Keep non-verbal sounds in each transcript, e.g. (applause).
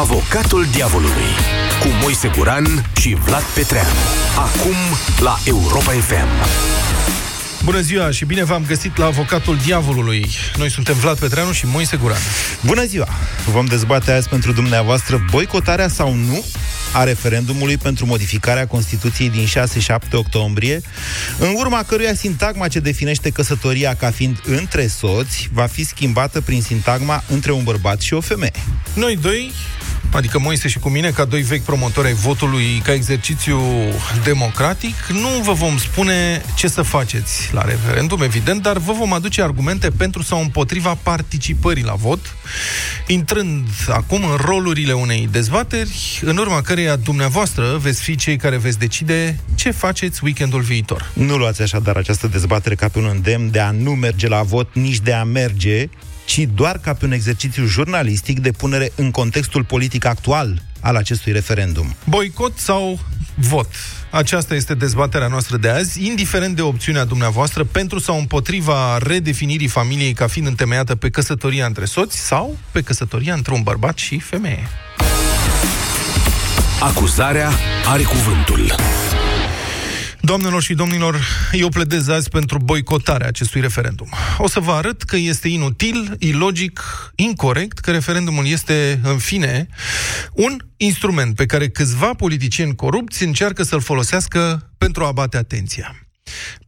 Avocatul Diavolului cu Moise Guran și Vlad Petreanu. Acum la Europa FM. Bună ziua și bine v-am găsit la Avocatul Diavolului. Noi suntem Vlad Petreanu și Moise Guran. Bună ziua! Vom dezbate azi pentru dumneavoastră boicotarea sau nu a referendumului pentru modificarea Constituției din 6-7 octombrie, în urma căruia sintagma ce definește căsătoria ca fiind între soți va fi schimbată prin sintagma între un bărbat și o femeie. Noi doi adică Moise și cu mine, ca doi vechi promotori ai votului ca exercițiu democratic, nu vă vom spune ce să faceți la referendum, evident, dar vă vom aduce argumente pentru sau împotriva participării la vot, intrând acum în rolurile unei dezbateri, în urma căreia dumneavoastră veți fi cei care veți decide ce faceți weekendul viitor. Nu luați așadar această dezbatere ca pe un îndemn de a nu merge la vot, nici de a merge ci doar ca pe un exercițiu jurnalistic de punere în contextul politic actual al acestui referendum. Boicot sau vot? Aceasta este dezbaterea noastră de azi, indiferent de opțiunea dumneavoastră pentru sau împotriva redefinirii familiei ca fiind întemeiată pe căsătoria între soți sau pe căsătoria între un bărbat și femeie. Acuzarea are cuvântul. Doamnelor și domnilor, eu pledez azi pentru boicotarea acestui referendum. O să vă arăt că este inutil, ilogic, incorrect, că referendumul este, în fine, un instrument pe care câțiva politicieni corupți încearcă să-l folosească pentru a bate atenția.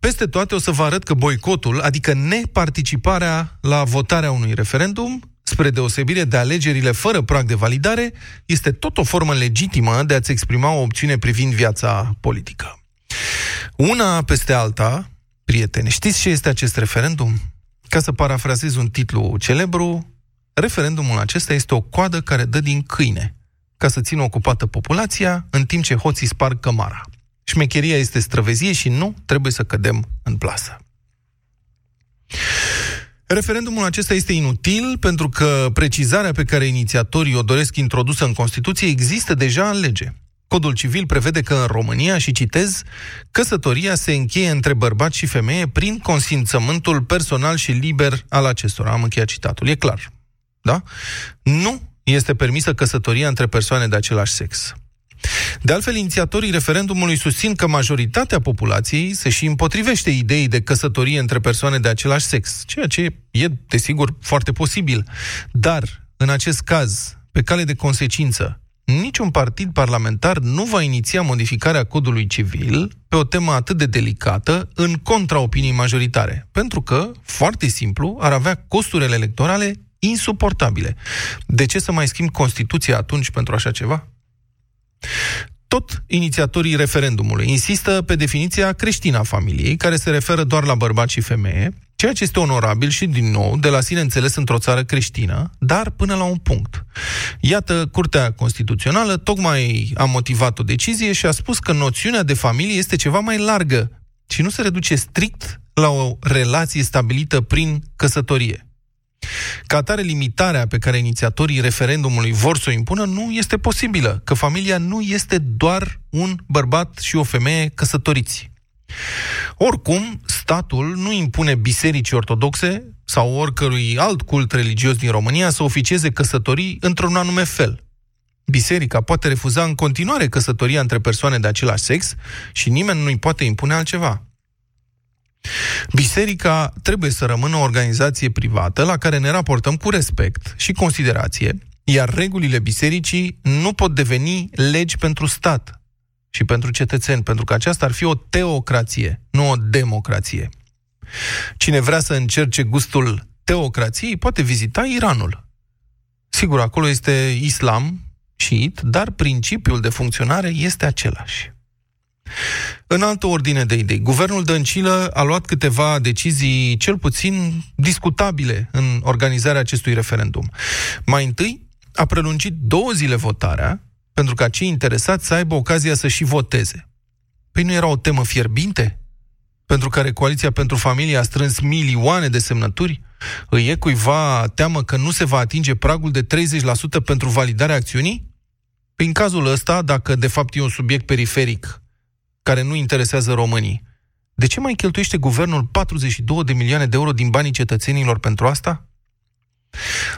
Peste toate o să vă arăt că boicotul, adică neparticiparea la votarea unui referendum, spre deosebire de alegerile fără prag de validare, este tot o formă legitimă de a-ți exprima o opțiune privind viața politică. Una peste alta, prieteni, știți ce este acest referendum? Ca să parafrazez un titlu celebru, referendumul acesta este o coadă care dă din câine, ca să țină ocupată populația, în timp ce hoții sparg cămara. Șmecheria este străvezie și nu trebuie să cădem în plasă. Referendumul acesta este inutil pentru că precizarea pe care inițiatorii o doresc introdusă în Constituție există deja în lege. Codul civil prevede că în România, și citez, căsătoria se încheie între bărbat și femeie prin consimțământul personal și liber al acestora. Am încheiat citatul. E clar. Da? Nu este permisă căsătoria între persoane de același sex. De altfel, inițiatorii referendumului susțin că majoritatea populației se și împotrivește ideii de căsătorie între persoane de același sex, ceea ce e, desigur, foarte posibil. Dar, în acest caz, pe cale de consecință, niciun partid parlamentar nu va iniția modificarea codului civil pe o temă atât de delicată în contra opiniei majoritare. Pentru că, foarte simplu, ar avea costurile electorale insuportabile. De ce să mai schimb Constituția atunci pentru așa ceva? Tot inițiatorii referendumului insistă pe definiția creștină a familiei, care se referă doar la bărbat și femeie, ceea ce este onorabil și, din nou, de la sine înțeles într-o țară creștină, dar până la un punct. Iată, Curtea Constituțională tocmai a motivat o decizie și a spus că noțiunea de familie este ceva mai largă și nu se reduce strict la o relație stabilită prin căsătorie. Ca atare, limitarea pe care inițiatorii referendumului vor să o impună nu este posibilă, că familia nu este doar un bărbat și o femeie căsătoriți. Oricum, statul nu impune bisericii ortodoxe sau oricărui alt cult religios din România să oficieze căsătorii într-un anume fel. Biserica poate refuza în continuare căsătoria între persoane de același sex și nimeni nu-i poate impune altceva. Biserica trebuie să rămână o organizație privată la care ne raportăm cu respect și considerație, iar regulile bisericii nu pot deveni legi pentru stat și pentru cetățeni, pentru că aceasta ar fi o teocrație, nu o democrație. Cine vrea să încerce gustul teocrației poate vizita Iranul. Sigur, acolo este islam it, dar principiul de funcționare este același. În altă ordine de idei, guvernul Dăncilă a luat câteva decizii cel puțin discutabile în organizarea acestui referendum. Mai întâi, a prelungit două zile votarea pentru ca cei interesați să aibă ocazia să și voteze. Păi nu era o temă fierbinte? Pentru care Coaliția pentru Familie a strâns milioane de semnături? Îi e cuiva teamă că nu se va atinge pragul de 30% pentru validarea acțiunii? Prin cazul ăsta, dacă de fapt e un subiect periferic care nu interesează românii. De ce mai cheltuiește guvernul 42 de milioane de euro din banii cetățenilor pentru asta?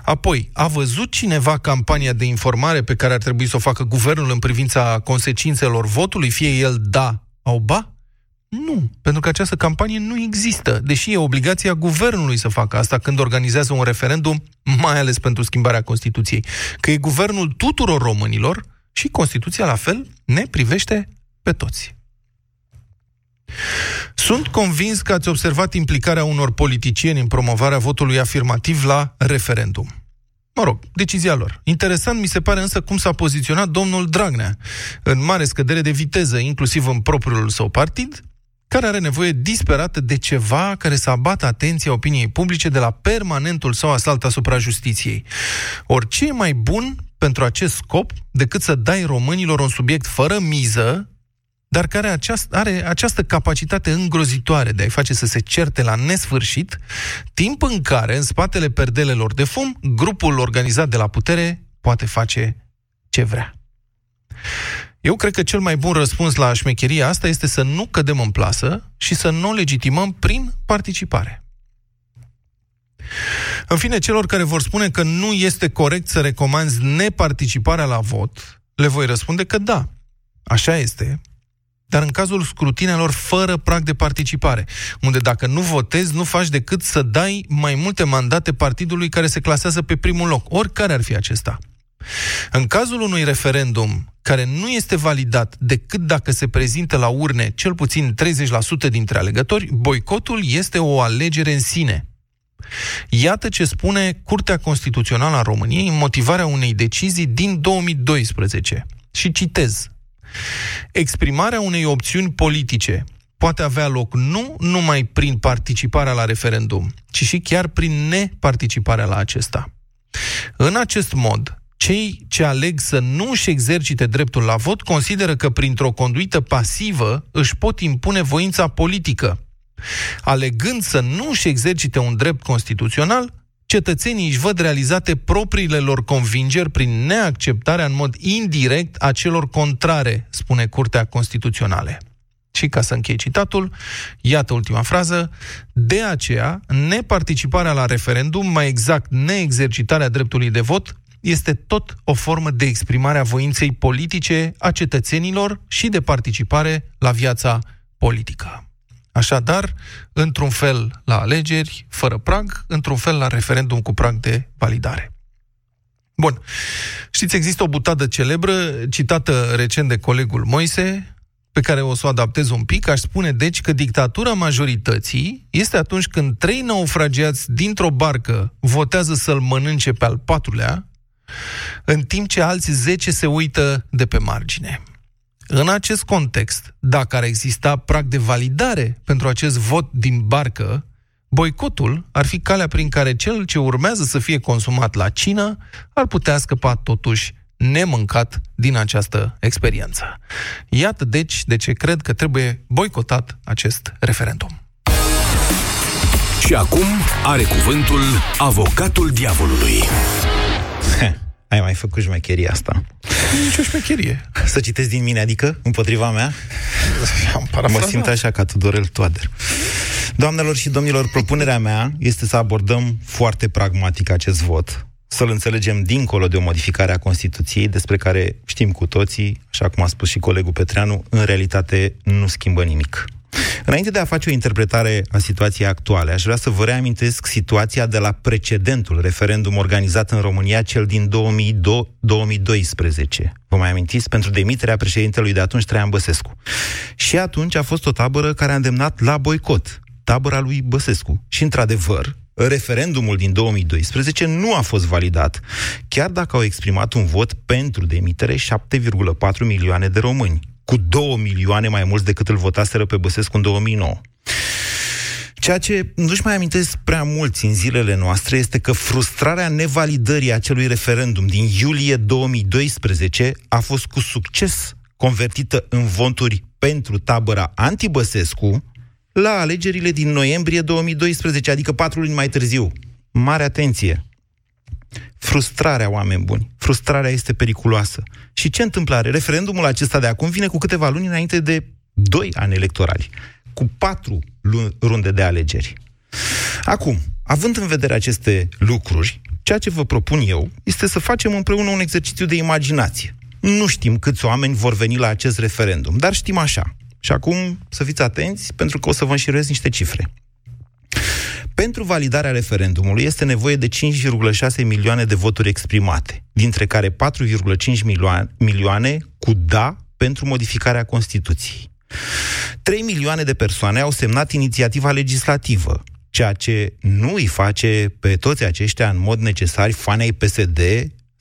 Apoi, a văzut cineva campania de informare pe care ar trebui să o facă guvernul în privința consecințelor votului, fie el da sau ba? Nu, pentru că această campanie nu există, deși e obligația guvernului să facă asta când organizează un referendum, mai ales pentru schimbarea Constituției. Că e guvernul tuturor românilor și Constituția la fel ne privește pe toți. Sunt convins că ați observat implicarea unor politicieni în promovarea votului afirmativ la referendum. Mă rog, decizia lor. Interesant mi se pare însă cum s-a poziționat domnul Dragnea, în mare scădere de viteză, inclusiv în propriul său partid, care are nevoie disperată de ceva care să abată atenția opiniei publice de la permanentul său asalt asupra justiției. Ori ce e mai bun pentru acest scop decât să dai românilor un subiect fără miză, dar care aceast, are această capacitate îngrozitoare de a-i face să se certe la nesfârșit, timp în care, în spatele perdelelor de fum, grupul organizat de la putere poate face ce vrea. Eu cred că cel mai bun răspuns la șmecheria asta este să nu cădem în plasă și să nu o legitimăm prin participare. În fine, celor care vor spune că nu este corect să recomanzi neparticiparea la vot, le voi răspunde că da, așa este, dar în cazul scrutinelor fără prag de participare, unde dacă nu votezi, nu faci decât să dai mai multe mandate partidului care se clasează pe primul loc, oricare ar fi acesta. În cazul unui referendum care nu este validat decât dacă se prezintă la urne cel puțin 30% dintre alegători, boicotul este o alegere în sine. Iată ce spune Curtea Constituțională a României în motivarea unei decizii din 2012. Și citez. Exprimarea unei opțiuni politice poate avea loc nu numai prin participarea la referendum, ci și chiar prin neparticiparea la acesta. În acest mod, cei ce aleg să nu își exercite dreptul la vot consideră că printr-o conduită pasivă își pot impune voința politică. Alegând să nu își exercite un drept constituțional, cetățenii își văd realizate propriile lor convingeri prin neacceptarea în mod indirect a celor contrare, spune Curtea Constituțională. Și ca să închei citatul, iată ultima frază, de aceea, neparticiparea la referendum, mai exact neexercitarea dreptului de vot, este tot o formă de exprimare a voinței politice a cetățenilor și de participare la viața politică. Așadar, într-un fel la alegeri, fără prag, într-un fel la referendum cu prag de validare. Bun. Știți, există o butadă celebră, citată recent de colegul Moise, pe care o să o adaptez un pic, aș spune deci că dictatura majorității este atunci când trei naufragiați dintr-o barcă votează să-l mănânce pe al patrulea, în timp ce alți 10 se uită de pe margine. În acest context, dacă ar exista prag de validare pentru acest vot din barcă, boicotul ar fi calea prin care cel ce urmează să fie consumat la cină ar putea scăpa totuși nemâncat din această experiență. Iată deci de ce cred că trebuie boicotat acest referendum. Și acum are cuvântul avocatul diavolului. (laughs) Ai mai făcut șmecheria asta. Nici o șmecherie. Să citesc din mine, adică împotriva mea? Am mă simt așa ca Tudorel Toader. Doamnelor și domnilor, propunerea mea este să abordăm foarte pragmatic acest vot, să-l înțelegem dincolo de o modificare a Constituției, despre care știm cu toții, așa cum a spus și colegul Petreanu, în realitate nu schimbă nimic. Înainte de a face o interpretare a situației actuale, aș vrea să vă reamintesc situația de la precedentul referendum organizat în România, cel din 2012. Vă mai amintiți? Pentru demiterea președintelui de atunci, Traian Băsescu. Și atunci a fost o tabără care a îndemnat la boicot, tabăra lui Băsescu. Și, într-adevăr, referendumul din 2012 nu a fost validat, chiar dacă au exprimat un vot pentru demitere 7,4 milioane de români cu 2 milioane mai mulți decât îl votaseră pe Băsescu în 2009. Ceea ce nu-și mai amintesc prea mulți în zilele noastre este că frustrarea nevalidării acelui referendum din iulie 2012 a fost cu succes convertită în voturi pentru tabăra anti-Băsescu la alegerile din noiembrie 2012, adică patru luni mai târziu. Mare atenție! frustrarea, oameni buni. Frustrarea este periculoasă. Și ce întâmplare? Referendumul acesta de acum vine cu câteva luni înainte de doi ani electorali, cu patru runde de alegeri. Acum, având în vedere aceste lucruri, Ceea ce vă propun eu este să facem împreună un exercițiu de imaginație. Nu știm câți oameni vor veni la acest referendum, dar știm așa. Și acum să fiți atenți, pentru că o să vă înșiruiesc niște cifre. Pentru validarea referendumului este nevoie de 5,6 milioane de voturi exprimate, dintre care 4,5 milioane cu da pentru modificarea Constituției. 3 milioane de persoane au semnat inițiativa legislativă, ceea ce nu îi face pe toți aceștia în mod necesar fanei PSD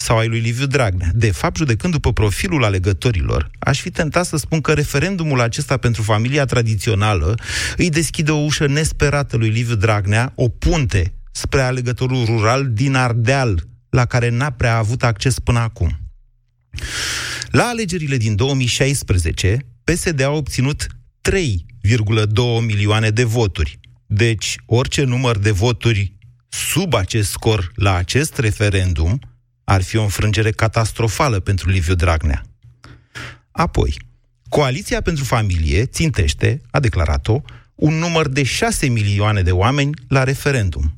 sau ai lui Liviu Dragnea. De fapt, judecând după profilul alegătorilor, aș fi tentat să spun că referendumul acesta pentru familia tradițională îi deschide o ușă nesperată lui Liviu Dragnea, o punte spre alegătorul rural din Ardeal, la care n-a prea avut acces până acum. La alegerile din 2016, PSD a obținut 3,2 milioane de voturi. Deci, orice număr de voturi sub acest scor la acest referendum ar fi o înfrângere catastrofală pentru Liviu Dragnea. Apoi, Coaliția pentru Familie țintește, a declarat-o, un număr de 6 milioane de oameni la referendum.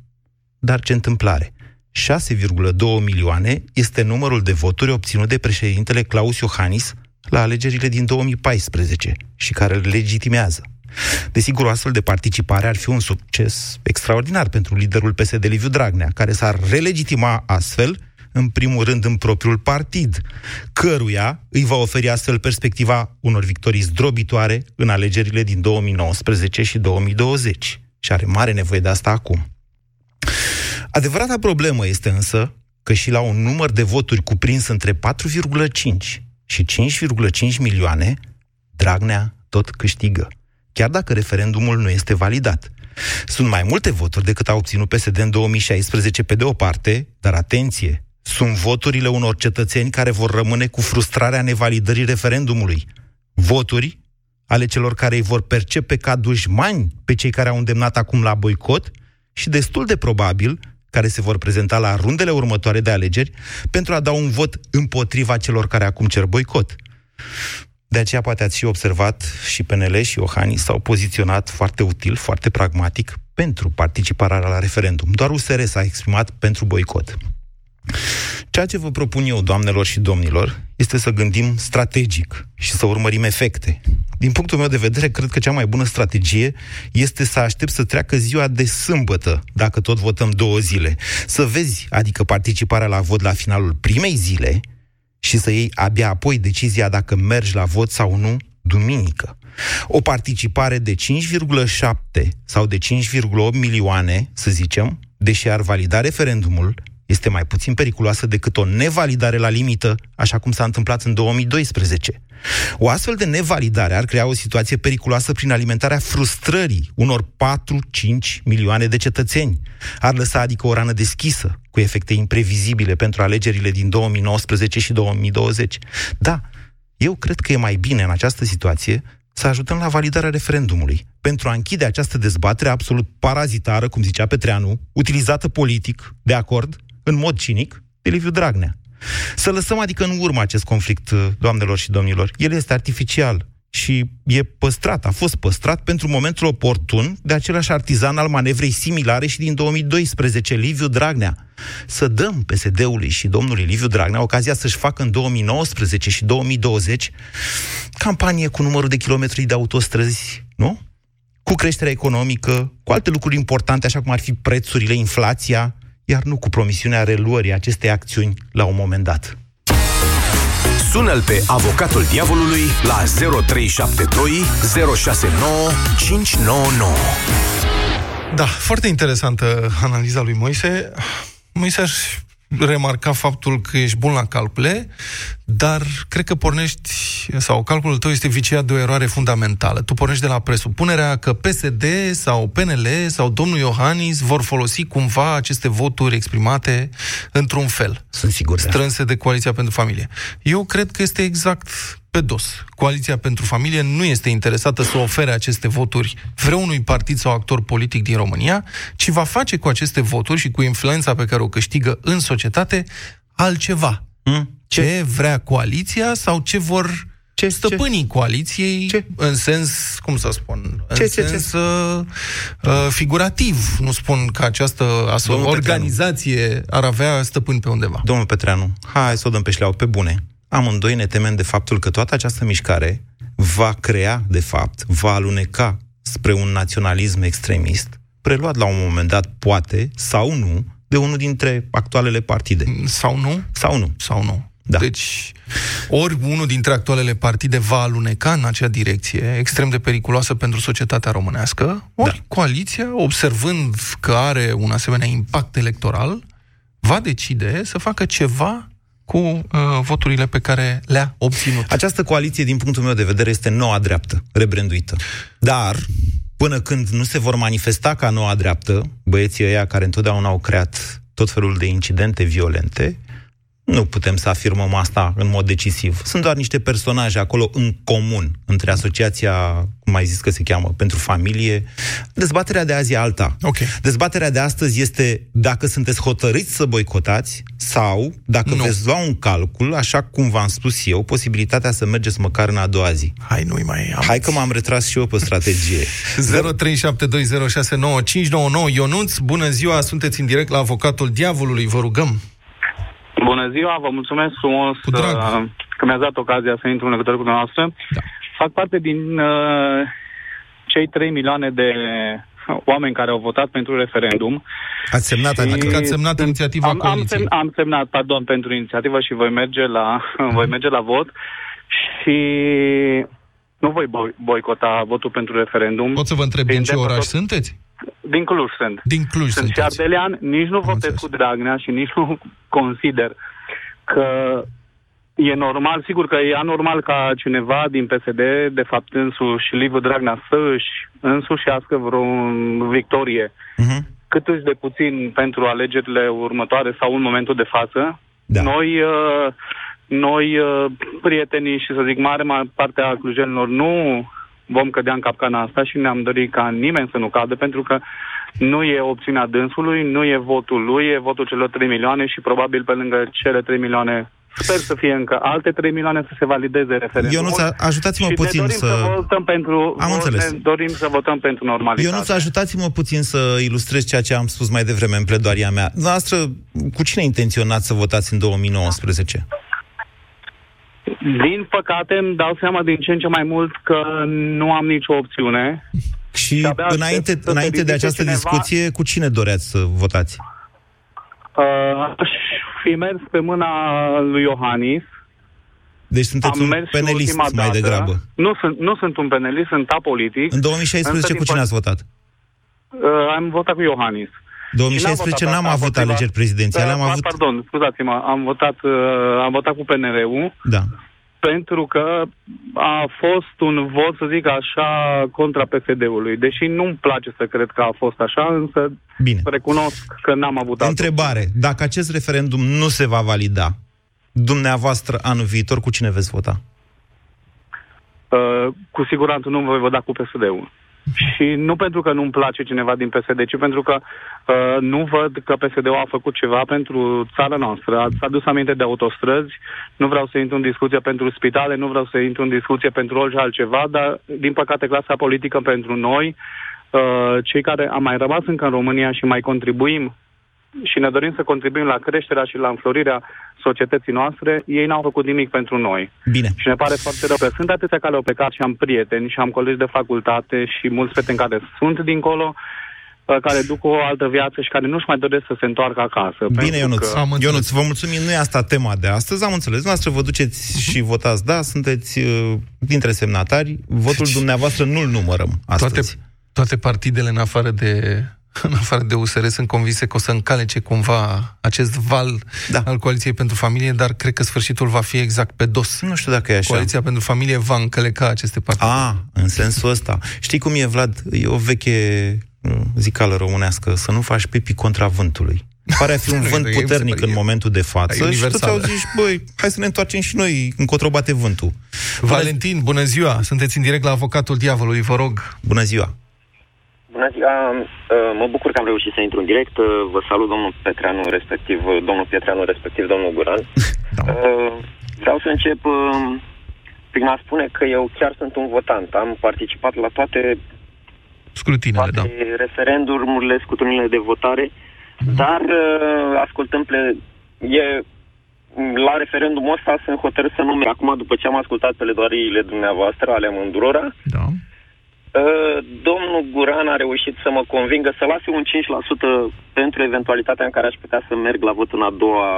Dar ce întâmplare! 6,2 milioane este numărul de voturi obținut de președintele Claus Iohannis la alegerile din 2014 și care îl legitimează. Desigur, o astfel de participare ar fi un succes extraordinar pentru liderul PSD Liviu Dragnea, care s-ar relegitima astfel în primul rând în propriul partid, căruia îi va oferi astfel perspectiva unor victorii zdrobitoare în alegerile din 2019 și 2020. Și are mare nevoie de asta acum. Adevărata problemă este însă că și la un număr de voturi cuprins între 4,5 și 5,5 milioane, Dragnea tot câștigă, chiar dacă referendumul nu este validat. Sunt mai multe voturi decât a obținut PSD în 2016 pe de o parte, dar atenție, sunt voturile unor cetățeni care vor rămâne cu frustrarea nevalidării referendumului. Voturi ale celor care îi vor percepe ca dușmani pe cei care au îndemnat acum la boicot și destul de probabil care se vor prezenta la rundele următoare de alegeri pentru a da un vot împotriva celor care acum cer boicot. De aceea poate ați și observat și PNL și Iohannis s-au poziționat foarte util, foarte pragmatic pentru participarea la referendum. Doar USR s-a exprimat pentru boicot. Ceea ce vă propun eu, doamnelor și domnilor, este să gândim strategic și să urmărim efecte. Din punctul meu de vedere, cred că cea mai bună strategie este să aștept să treacă ziua de sâmbătă, dacă tot votăm două zile. Să vezi, adică participarea la vot la finalul primei zile și să iei abia apoi decizia dacă mergi la vot sau nu duminică. O participare de 5,7 sau de 5,8 milioane, să zicem, deși ar valida referendumul, este mai puțin periculoasă decât o nevalidare la limită, așa cum s-a întâmplat în 2012. O astfel de nevalidare ar crea o situație periculoasă prin alimentarea frustrării unor 4-5 milioane de cetățeni. Ar lăsa adică o rană deschisă, cu efecte imprevizibile pentru alegerile din 2019 și 2020. Da, eu cred că e mai bine în această situație să ajutăm la validarea referendumului, pentru a închide această dezbatere absolut parazitară, cum zicea Petreanu, utilizată politic, de acord, în mod cinic, de Liviu Dragnea. Să lăsăm adică în urmă acest conflict, uh, doamnelor și domnilor. El este artificial și e păstrat, a fost păstrat pentru momentul oportun de același artizan al manevrei similare și din 2012, Liviu Dragnea. Să dăm PSD-ului și domnului Liviu Dragnea ocazia să-și facă în 2019 și 2020 campanie cu numărul de kilometri de autostrăzi, nu? Cu creșterea economică, cu alte lucruri importante, așa cum ar fi prețurile, inflația, iar nu cu promisiunea reluării acestei acțiuni la un moment dat. Sună-l pe avocatul diavolului la 0372 069 599. Da, foarte interesantă analiza lui Moise. Moise aș remarca faptul că ești bun la calcule, dar cred că pornești, sau calculul tău este viciat de o eroare fundamentală. Tu pornești de la presupunerea că PSD sau PNL sau domnul Iohannis vor folosi cumva aceste voturi exprimate într-un fel. Sunt sigur. Strânse de Coaliția pentru Familie. Eu cred că este exact pe dos. Coaliția pentru Familie nu este interesată să ofere aceste voturi vreunui partid sau actor politic din România, ci va face cu aceste voturi și cu influența pe care o câștigă în societate altceva. Mm? Ce vrea coaliția sau ce vor ce, stăpânii ce? coaliției ce? în sens, cum să spun, ce, în ce, sens ce? Uh, uh, figurativ. Nu spun că această Domnul organizație Petreanu. ar avea stăpâni pe undeva. Domnul Petreanu, hai să o dăm pe șleau pe bune. Amândoi ne temem de faptul că toată această mișcare va crea, de fapt, va aluneca spre un naționalism extremist, preluat la un moment dat, poate, sau nu, de unul dintre actualele partide. Sau nu? Sau nu. Sau nu. Da. Deci, ori unul dintre actualele partide va aluneca în acea direcție, extrem de periculoasă pentru societatea românească, ori da. coaliția, observând că are un asemenea impact electoral, va decide să facă ceva cu uh, voturile pe care le-a obținut. Această coaliție, din punctul meu de vedere, este noua dreaptă, rebranduită. Dar, până când nu se vor manifesta ca noua dreaptă, băieții ăia care întotdeauna au creat tot felul de incidente violente, nu putem să afirmăm asta în mod decisiv. Sunt doar niște personaje acolo în comun între asociația, cum ai zis că se cheamă, pentru familie. Dezbaterea de azi e alta. Okay. Dezbaterea de astăzi este dacă sunteți hotărâți să boicotați sau dacă nu. veți lua un calcul, așa cum v-am spus eu, posibilitatea să mergeți măcar în a doua zi. Hai, nu-i mai am. Hai că m-am retras și eu pe strategie. (laughs) 0372069599 Ionuț, bună ziua, sunteți în direct la avocatul diavolului, vă rugăm. Bună ziua, vă mulțumesc frumos uh, că mi-ați dat ocazia să intru în legătură cu dumneavoastră. Da. Fac parte din uh, cei 3 milioane de oameni care au votat pentru referendum. Ați semnat, adică ați semnat inițiativa am, am, sem, am semnat, pardon, pentru inițiativă și voi merge la, uh-huh. (laughs) voi merge la vot și nu voi boicota votul pentru referendum. Pot să vă întreb din ce oraș tot... sunteți? Din Cluj sunt. Din Cluj sunt. Sunt și ardelean, nici nu votez cu Dragnea și nici nu (laughs) consider că e normal, sigur că e anormal ca cineva din PSD, de fapt însuși Liviu Dragnea, să își însușească vreo victorie uh-huh. cât de puțin pentru alegerile următoare sau în momentul de față. Da. Noi, uh, noi uh, prietenii și să zic mare parte a clujenilor nu vom cădea în capcana asta și ne-am dorit ca nimeni să nu cadă, pentru că nu e opțiunea dânsului, nu e votul lui, e votul celor 3 milioane și probabil pe lângă cele 3 milioane Sper să fie încă alte 3 milioane să se valideze referendumul. Ionuț, ajutați-mă puțin dorim să... să votăm pentru... Am înțeles. Ne dorim să votăm pentru normalitate. Ionuț, ajutați-mă puțin să ilustrez ceea ce am spus mai devreme în pledoaria mea. Noastră, cu cine intenționați să votați în 2019? Din păcate îmi dau seama din ce în ce mai mult că nu am nicio opțiune. Și, și înainte, înainte de această cineva, discuție, cu cine doreați să votați? Uh, aș fi mers pe mâna lui Iohannis. Deci sunteți am un penelist mai dată. degrabă. Nu sunt, nu sunt un penelist, sunt apolitic. În 2016 cu cine ați votat? Uh, am votat cu Iohannis. 2016 n-am avut alegeri prezidențiale, am avut... Pardon, scuzați-mă, am votat, uh, am votat cu PNR-ul. Da. Pentru că a fost un vot, să zic așa, contra PSD-ului. Deși nu-mi place să cred că a fost așa, însă Bine. recunosc că n-am avut... Întrebare. Dacă acest referendum nu se va valida, dumneavoastră anul viitor cu cine veți vota? Uh, cu siguranță nu voi vota cu PSD-ul. Și nu pentru că nu-mi place cineva din PSD, ci pentru că uh, nu văd că PSD-ul a făcut ceva pentru țara noastră. Ați adus aminte de autostrăzi, nu vreau să intru în discuție pentru spitale, nu vreau să intru în discuție pentru orice altceva, dar, din păcate, clasa politică pentru noi, uh, cei care am mai rămas încă în România și mai contribuim și ne dorim să contribuim la creșterea și la înflorirea societății noastre, ei n-au făcut nimic pentru noi. Bine. Și ne pare foarte rău că sunt atâția care au plecat și am prieteni și am colegi de facultate și mulți prieteni care sunt dincolo, uh, care duc o altă viață și care nu-și mai doresc să se întoarcă acasă. Bine, Ionuț. Că... Ionuț, vă mulțumim. Nu e asta tema de astăzi. Am înțeles. Noastră vă duceți uh-huh. și votați. Da, sunteți uh, dintre semnatari. Votul deci, dumneavoastră nu-l numărăm astăzi. Toate, toate partidele, în afară de în afară de USR, sunt convinse că o să încalece cumva acest val da. al Coaliției pentru Familie, dar cred că sfârșitul va fi exact pe dos. Nu știu dacă e așa. Coaliția pentru Familie va încăleca aceste partide. A, în sensul ăsta. Știi cum e, Vlad? E o veche zicală românească, să nu faci pipi contra vântului. Pare a fi un (laughs) vânt puternic în momentul de față și toți au zis, băi, hai să ne întoarcem și noi încotro bate vântul. Valentin, bună ziua! Sunteți în direct la Avocatul Diavolului, vă rog. Bună ziua! Bună ziua, uh, mă bucur că am reușit să intru în direct. Uh, vă salut domnul Petreanu, respectiv domnul Pietreanu, respectiv domnul Guran. (laughs) Da. Uh, vreau să încep prin a spune că eu chiar sunt un votant. Am participat la toate, Scrutinele, toate da. referendumurile, scrutinile de votare, dar uh, ascultând ple... e la referendumul ăsta sunt hotărât să nu merg. Acum, după ce am ascultat pledoariile dumneavoastră, ale amândurora, Da. Uh, domnul Guran a reușit să mă convingă să lase un 5% pentru eventualitatea în care aș putea să merg la vot în a doua,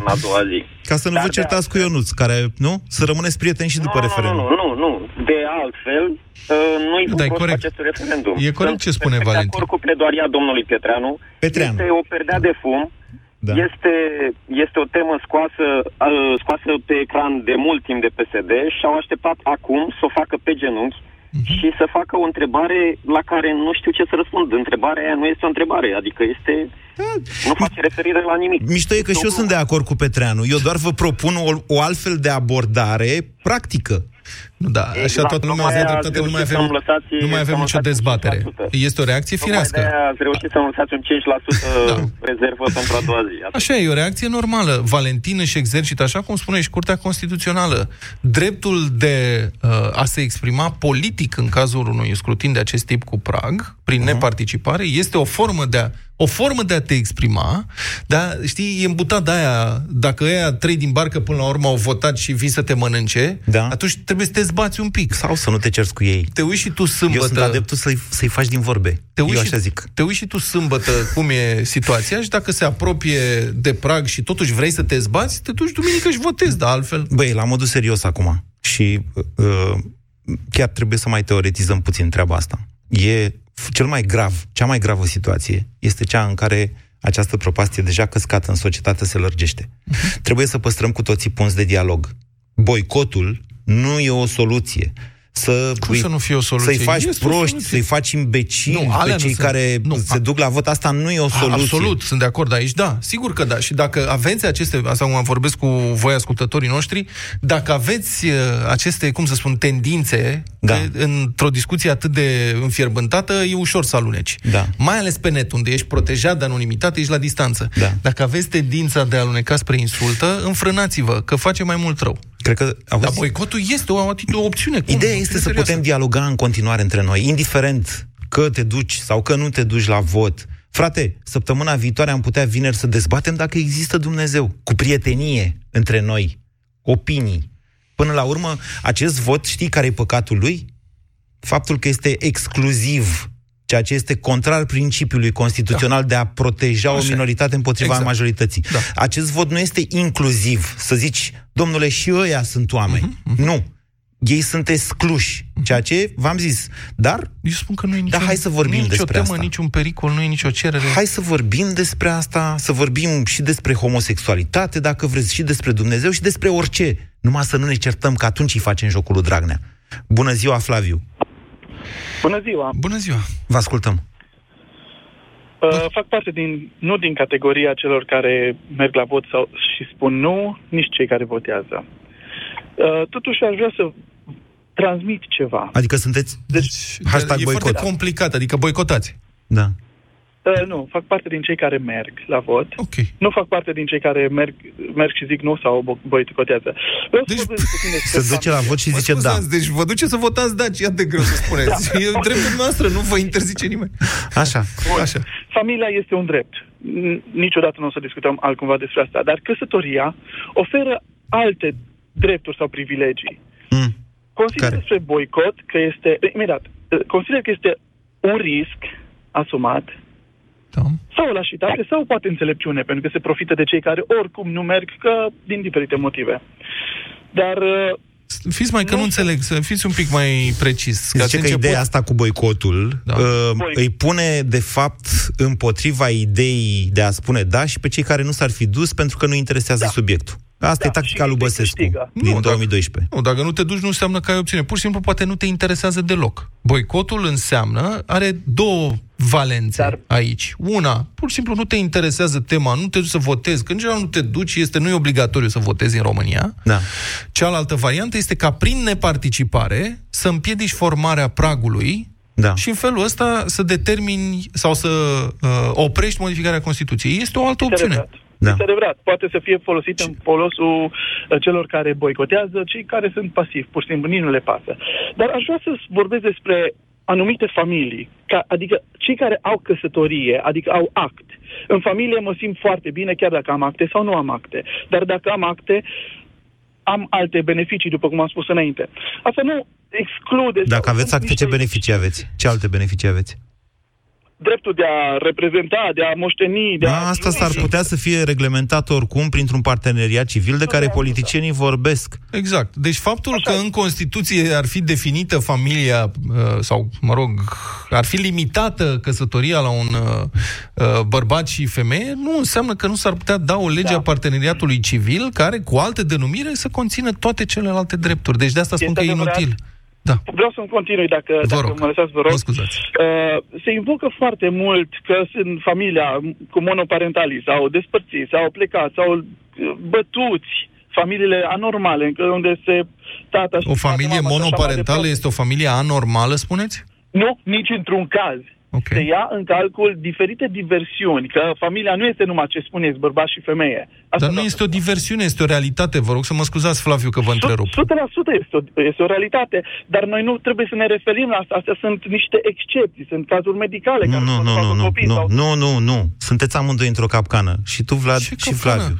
în a doua zi. Ca să nu Dar vă de certați cu Ionuț, care, nu? Să rămâneți prieteni și după nu, referendum. Nu, nu, nu, nu. De altfel, uh, nu-i Da, da, e corect. acest referendum. E corect Sunt ce spune perfect Valentin. de acord cu pledoaria domnului Petreanu. Petreanu. Este o perdea de fum. Da. Este, este o temă scoasă, uh, scoasă pe ecran de mult timp de PSD și au așteptat acum să o facă pe genunchi Mhm. și să facă o întrebare la care nu știu ce să răspund. Întrebarea aia nu este o întrebare, adică este... Nu face referire la nimic. Mișto e că și eu sunt de acord cu Petreanu. Eu doar vă propun o, o altfel de abordare practică. Nu, da, așa Exact, toată lumea tocmai are ați dreptate, nu mai reușit avem, să-mi lăsați- nu mai avem să-mi nicio lăsați dezbatere. 5%. Este o reacție Tocmai firească. de-aia ați reușit să-mi lăsați un 5% Da. rezervă pentru a doua zi. Atât. Așa e, e o reacție normală. Valentin își exercită, așa cum spune și Curtea Constituțională, dreptul de uh, a se exprima politic în cazul unui scrutin de acest tip cu prag, prin uh-huh. neparticipare, este o formă de a o formă de a te exprima, dar, știi, e îmbutat de aia, dacă ăia trei din barcă până la urmă au votat și vii să te mănânce, Da. atunci trebuie să te zbați un pic. Sau să nu te cerți cu ei. Te uiți și tu sâmbătă... Eu sunt adeptul să-i, să-i faci din vorbe. Te uiți, Eu și, așa zic. te uiți și tu sâmbătă cum e situația și dacă se apropie de prag și totuși vrei să te zbați, te duci duminică și votezi, dar altfel... Băi, la modul serios acum. Și uh, chiar trebuie să mai teoretizăm puțin treaba asta. E f- cel mai grav, cea mai gravă situație este cea în care această propastie deja căscată în societate se lărgește. Trebuie să păstrăm cu toții punți de dialog. Boicotul nu e o soluție. Să, Cum să nu fie o soluție? Să-i faci Este o proști, soluție. să-i faci imbecili Nu, alea pe nu cei sunt. care Nu, se a- duc la vot. Asta nu e o soluție. Absolut, sunt de acord aici, da, sigur că da. Și dacă aveți aceste, asta cum am vorbesc cu voi ascultătorii noștri, dacă aveți uh, aceste, cum să spun, tendințe, Da. că într-o discuție atât de înfierbântată, e ușor să aluneci. Da. Mai ales pe net, unde ești protejat de anonimitate, ești la distanță. Da. Dacă aveți tendința de a aluneca spre insultă, înfrânați-vă, că face mai mult rău. Cred că auzi, Dar boicotul este o, atitu- o opțiune. Cum? Ideea Nu, este fii să serioasă. putem dialoga în continuare între noi, indiferent că te duci sau că nu te duci la vot. Frate, săptămâna viitoare am putea vineri să dezbatem dacă există Dumnezeu, cu prietenie între noi, opinii. Până la urmă, acest vot, știi care e păcatul lui? Faptul că este exclusiv, ceea ce este contrar principiului constituțional de a proteja o Așa e. minoritate împotriva Exact. majorității. Da. Acest vot nu este inclusiv, să zici, domnule, și ăia sunt oameni. Nu. Ei sunt excluși, ceea ce v-am zis. Dar Eu spun că nu e nicio, Da, hai să vorbim nu e nicio despre temă, asta. niciun pericol, nu e nicio cerere. hai să vorbim despre asta, să vorbim și despre homosexualitate, dacă vreți, și despre Dumnezeu și despre orice. Numai să nu ne certăm, că atunci îi facem jocul lui Dragnea. Bună ziua, Flaviu! Bună ziua! Bună ziua! Vă ascultăm. Uh, fac parte din, nu din categoria celor care merg la vot sau, și spun nu, nici cei care votează. Uh, totuși aș vrea să transmit ceva. Adică sunteți... Deci, Hashtag e boicot. foarte complicat, adică boicotați. Da. Uh, nu, fac parte din cei care merg la vot. Ok. Nu fac parte din cei care merg, merg și zic nu sau bo- boicotează. Vreau să Deci- vorbesc puțin despre Se duce la vot și Mă zice da. scuzați, Deci vă duceți să votați da, ce e de greu să spuneți. E dreptul noastră, nu vă interzice nimeni. Așa. Așa. Familia este un drept. N- Niciodată nu o să discutăm altcumva despre asta, dar căsătoria oferă alte drepturi sau privilegii. Mm. Consider Care? despre boicot că este, imediat, consider că este un risc asumat Da. sau o lașitate sau poate înțelepciune, pentru că se profită de cei care oricum nu merg că din diferite motive. Dar uh, Fiți mai că nu Nu înțeleg, să fiți un pic mai precis. Zice ați că început- ideea asta cu boicotul Da. uh, Boicot. îi pune, de fapt, împotriva ideii de a spune da și pe cei care nu s-ar fi dus pentru că nu interesează Da. subiectul. Asta Da, e tactica și lui câștigă. Băsescu Nu, din dacă- 2012. Nu, dacă nu te duci, nu înseamnă că ai opțiune. Pur și simplu, poate nu te interesează deloc. Boicotul înseamnă, are două valențe Dar- aici. Una, pur și simplu nu te interesează tema, nu te duci să votezi, că în general nu te duci, este, nu e obligatoriu să votezi în România. Da. Cealaltă variantă este ca prin neparticipare să împiedici formarea pragului Da. și în felul ăsta să determini sau să uh, oprești modificarea Constituției. Este o altă este opțiune. repet. Da. Este adevărat, poate să fie folosit în folosul uh, celor care boicotează, cei care sunt pasivi, pur și simplu, nici nu le pasă. Dar aș vrea să vorbesc despre anumite familii, ca, adică cei care au căsătorie, adică au act. În familie mă simt foarte bine, chiar dacă am acte sau nu am acte. Dar dacă am acte, am alte beneficii, după cum am spus înainte. Asta nu exclude... Dacă aveți acte, ce beneficii aveți? Ce alte beneficii aveți? Dreptul de a reprezenta, de a moșteni, de a... a asta s-ar putea să fie reglementat oricum printr-un parteneriat civil de care politicienii vorbesc. Exact. Deci faptul Așa. că în Constituție ar fi definită familia, uh, sau, mă rog, ar fi limitată căsătoria la un uh, uh, bărbat și femeie, nu înseamnă că nu s-ar putea da o lege da. a parteneriatului civil care, cu alte denumire, să conțină toate celelalte drepturi. Deci de asta spun este că e inutil. Da. Vreau să-mi continui, dacă, vă dacă mă lăsați, vă rog. Mă scuzați. Uh, se invocă foarte mult că sunt familia cu monoparentalii sau despărțiți, sau plecați, sau uh, bătuți, familiile anormale, unde se tata O familie monoparentală este o familie anormală, spuneți? Nu, nici într-un caz. Okay. Se ia în calcul diferite diversiuni, că familia nu este numai ce spuneți, bărbat și femeie. Asta Dar nu este o diversiune, este o realitate. Vă rog să mă scuzați, Flaviu, că vă întrerup. 100% este o, este o realitate, dar noi nu trebuie să ne referim la asta. Astea sunt niște excepții, sunt cazuri medicale. Nu, care nu, nu, nu, nu, nu, sau... nu, nu, nu. Sunteți amândoi într-o capcană. Și tu, Vlad, ce și capcană? Flaviu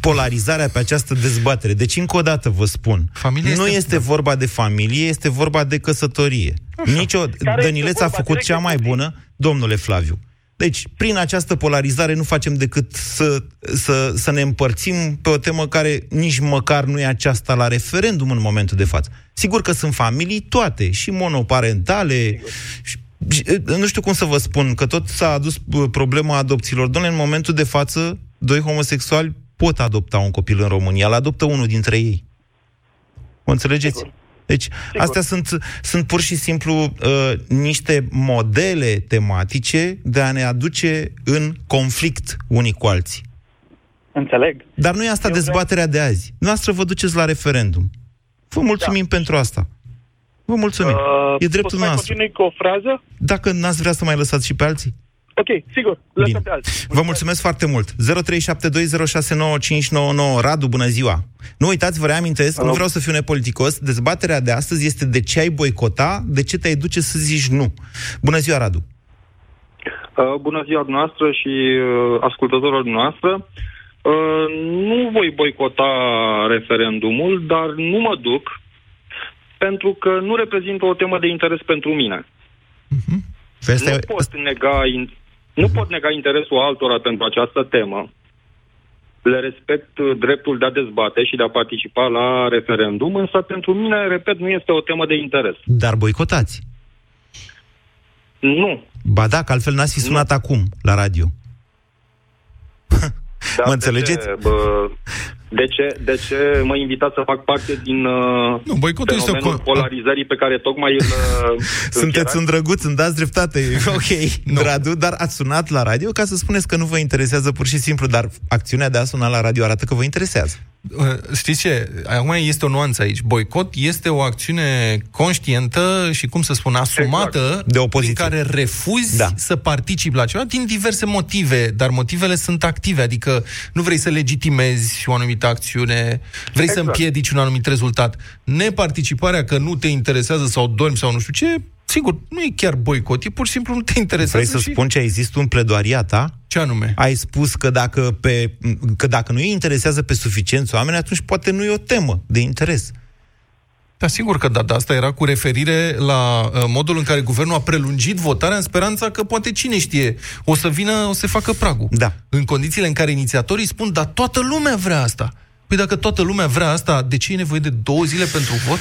polarizarea pe această dezbatere. Deci, încă o dată vă spun, Familie nu este, este vorba de familie, este vorba de căsătorie. Așa. Nici o... Dănileț a făcut cea mai bună, domnule Flaviu. Deci, prin această polarizare nu facem decât să, să, să ne împărțim pe o temă care nici măcar nu e aceasta la referendum în momentul de față. Sigur că sunt familii toate, și monoparentale, și, nu știu cum să vă spun, că tot s-a adus problema adopțiilor. Doamne, în momentul de față, doi homosexuali pot adopta un copil în România, îl adoptă unul dintre ei. O înțelegeți? Sigur. Deci, Sigur. astea sunt, sunt pur și simplu uh, niște modele tematice de a ne aduce în conflict unii cu alții. Înțeleg. Dar nu e asta Eu dezbaterea vreau... de azi. Noastră vă duceți la referendum. Vă mulțumim da. pentru asta. Vă mulțumim. Uh, e dreptul nostru. cu o frază? Dacă n-ați vrea să mai lăsați și pe alții. Ok, sigur. Lăsăm pe alții. Vă mulțumesc foarte mult. 0372069599 Radu, bună ziua. Nu uitați, vă reamintesc, Hello. nu vreau să fiu nepoliticos, dezbaterea de astăzi este de ce ai boicota, de ce te-ai duce să zici nu. Bună ziua, Radu. Uh, bună ziua noastră și uh, ascultătorilor noastră. Uh, nu voi boicota referendumul, dar nu mă duc pentru că nu reprezintă o temă de interes pentru mine. Uh-huh. Nu pot nega nu pot nega interesul altora pentru această temă. Le respect dreptul de a dezbate și de a participa la referendum, însă pentru mine, repet, nu este o temă de interes. Dar boicotați. Nu. Ba da, că altfel n-ați fi sunat nu. acum la radio. Da, mă înțelegeți? De ce, bă, de ce, de ce mă invitați să fac parte din uh, nu, boicotul este o... polarizării pe care tocmai îl... Uh, (laughs) Sunteți un drăguț, îmi dați dreptate, (laughs) ok, nu. Radu, dar ați sunat la radio ca să spuneți că nu vă interesează pur și simplu, dar acțiunea de a suna la radio arată că vă interesează. Uh, știți ce? Acum este o nuanță aici. Boicot este o acțiune conștientă și, cum să spun, asumată exact. de opoziție. Prin care refuzi da. să participi la ceva din diverse motive, dar motivele sunt active, adică nu vrei să legitimezi o anumită acțiune, vrei exact. să împiedici un anumit rezultat. Neparticiparea că nu te interesează sau dormi sau nu știu ce, Sigur, nu e chiar boicot, e pur și simplu nu te interesează. Vrei să și... spun ce ai zis tu în pledoaria ta? Ce anume? Ai spus că dacă, pe, că dacă nu îi interesează pe suficienți oameni, atunci poate nu e o temă de interes. Da, sigur că da, dar asta era cu referire la uh, modul în care guvernul a prelungit votarea în speranța că poate cine știe, o să vină, o să facă pragul. Da. În condițiile în care inițiatorii spun, dar toată lumea vrea asta. Păi dacă toată lumea vrea asta, de ce e nevoie de două zile pentru vot?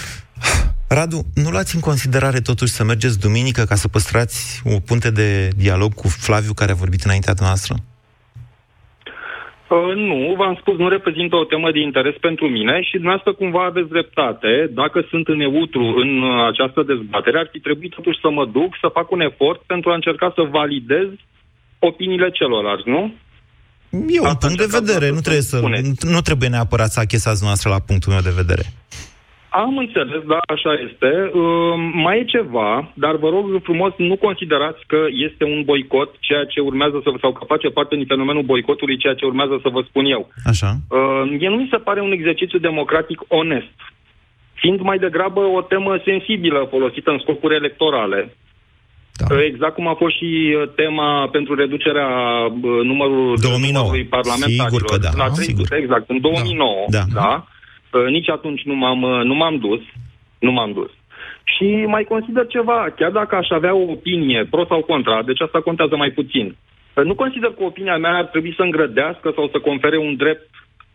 Radu, nu luați în considerare totuși să mergeți duminică ca să păstrați o punte de dialog cu Flaviu care a vorbit înaintea noastră? Uh, nu, v-am spus, nu reprezintă o temă de interes pentru mine și dumneavoastră cumva aveți dreptate. Dacă sunt în neutru în uh, această dezbatere, ar fi trebuit totuși să mă duc, să fac un efort pentru a încerca să validez opiniile celorlalți, nu? E un punct de vedere, nu trebuie, să, nu trebuie neapărat să achesați noastră la punctul meu de vedere. Am înțeles, da, așa este. Uh, mai e ceva, dar vă rog frumos, nu considerați că este un boicot ceea ce urmează să sau că face parte din fenomenul boicotului ceea ce urmează să vă spun eu. Așa. Uh, mie nu mi se pare un exercițiu democratic onest, fiind mai degrabă o temă sensibilă folosită în scopuri electorale. Da. Uh, exact cum a fost și uh, tema pentru reducerea uh, numărului 2009. numărului parlamentarilor. Sigur că da, La da, 300, sigur. Exact, în 2009. Da. da. Uh, Nici atunci nu m-am, uh, nu m-am dus. Nu m-am dus. Și mai consider ceva, chiar dacă aș avea o opinie pro sau contra, deci asta contează mai puțin. Uh, Nu consider că opinia mea ar trebui să îngrădească sau să confere un drept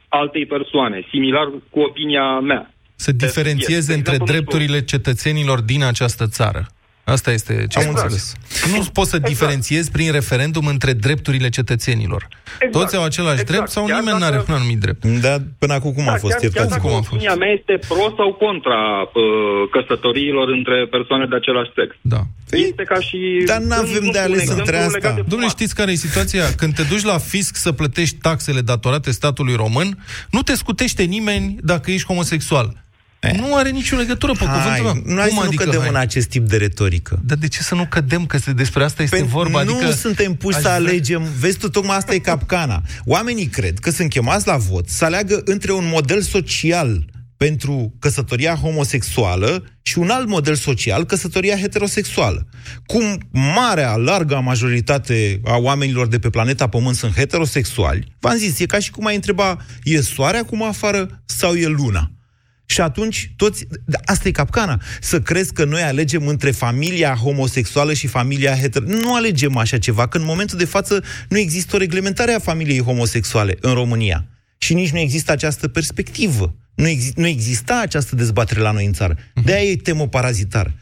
altei persoane, similar cu opinia mea. Să diferențieze este. între Exemplu, drepturile cetățenilor din această țară. Asta este ce am Exact. înțeles. Nu poți să diferențiezi prin referendum între drepturile cetățenilor. Exact. Toți au același Exact. drept sau Chiar nimeni nu are dacă- un anumit drept. Dar până acum cum a fost? chiar, chiar Iertați-mă. dacă Cum a fost? opinia mea este pro sau contra uh, căsătoriilor între persoane de același sex. Da. Este ca și... Dar n-avem nu de știu, ales un exemplu între asta. legat de Domnule, fumat. știți care e situația? Când te duci la fisc să plătești taxele datorate statului român, nu te scutește nimeni dacă ești homosexual. Nu are nicio legătură, pe Hai, cuvântul meu. nu hai Cum să adică, nu cădem hai? în acest tip de retorică. Dar de ce să nu cădem? Că despre asta este Pentru- vorba. nu adică suntem puși aș să vrea- alegem. Vezi tu, tocmai asta e capcana. Oamenii cred că sunt chemați la vot să aleagă între un model social pentru căsătoria homosexuală și un alt model social, căsătoria heterosexuală. Cum marea, larga majoritate a oamenilor de pe planeta Pământ sunt heterosexuali, v-am zis, e ca și cum ai întreba, e soarea acum afară sau e luna? Și atunci, toți, da, asta e capcana, să crezi că noi alegem între familia homosexuală și familia hetero. Nu alegem așa ceva, că în momentul de față nu există o reglementare a familiei homosexuale în România. Și nici nu există această perspectivă. Nu, exi- nu exista această dezbatere la noi în țară. De aia e temă parazitară.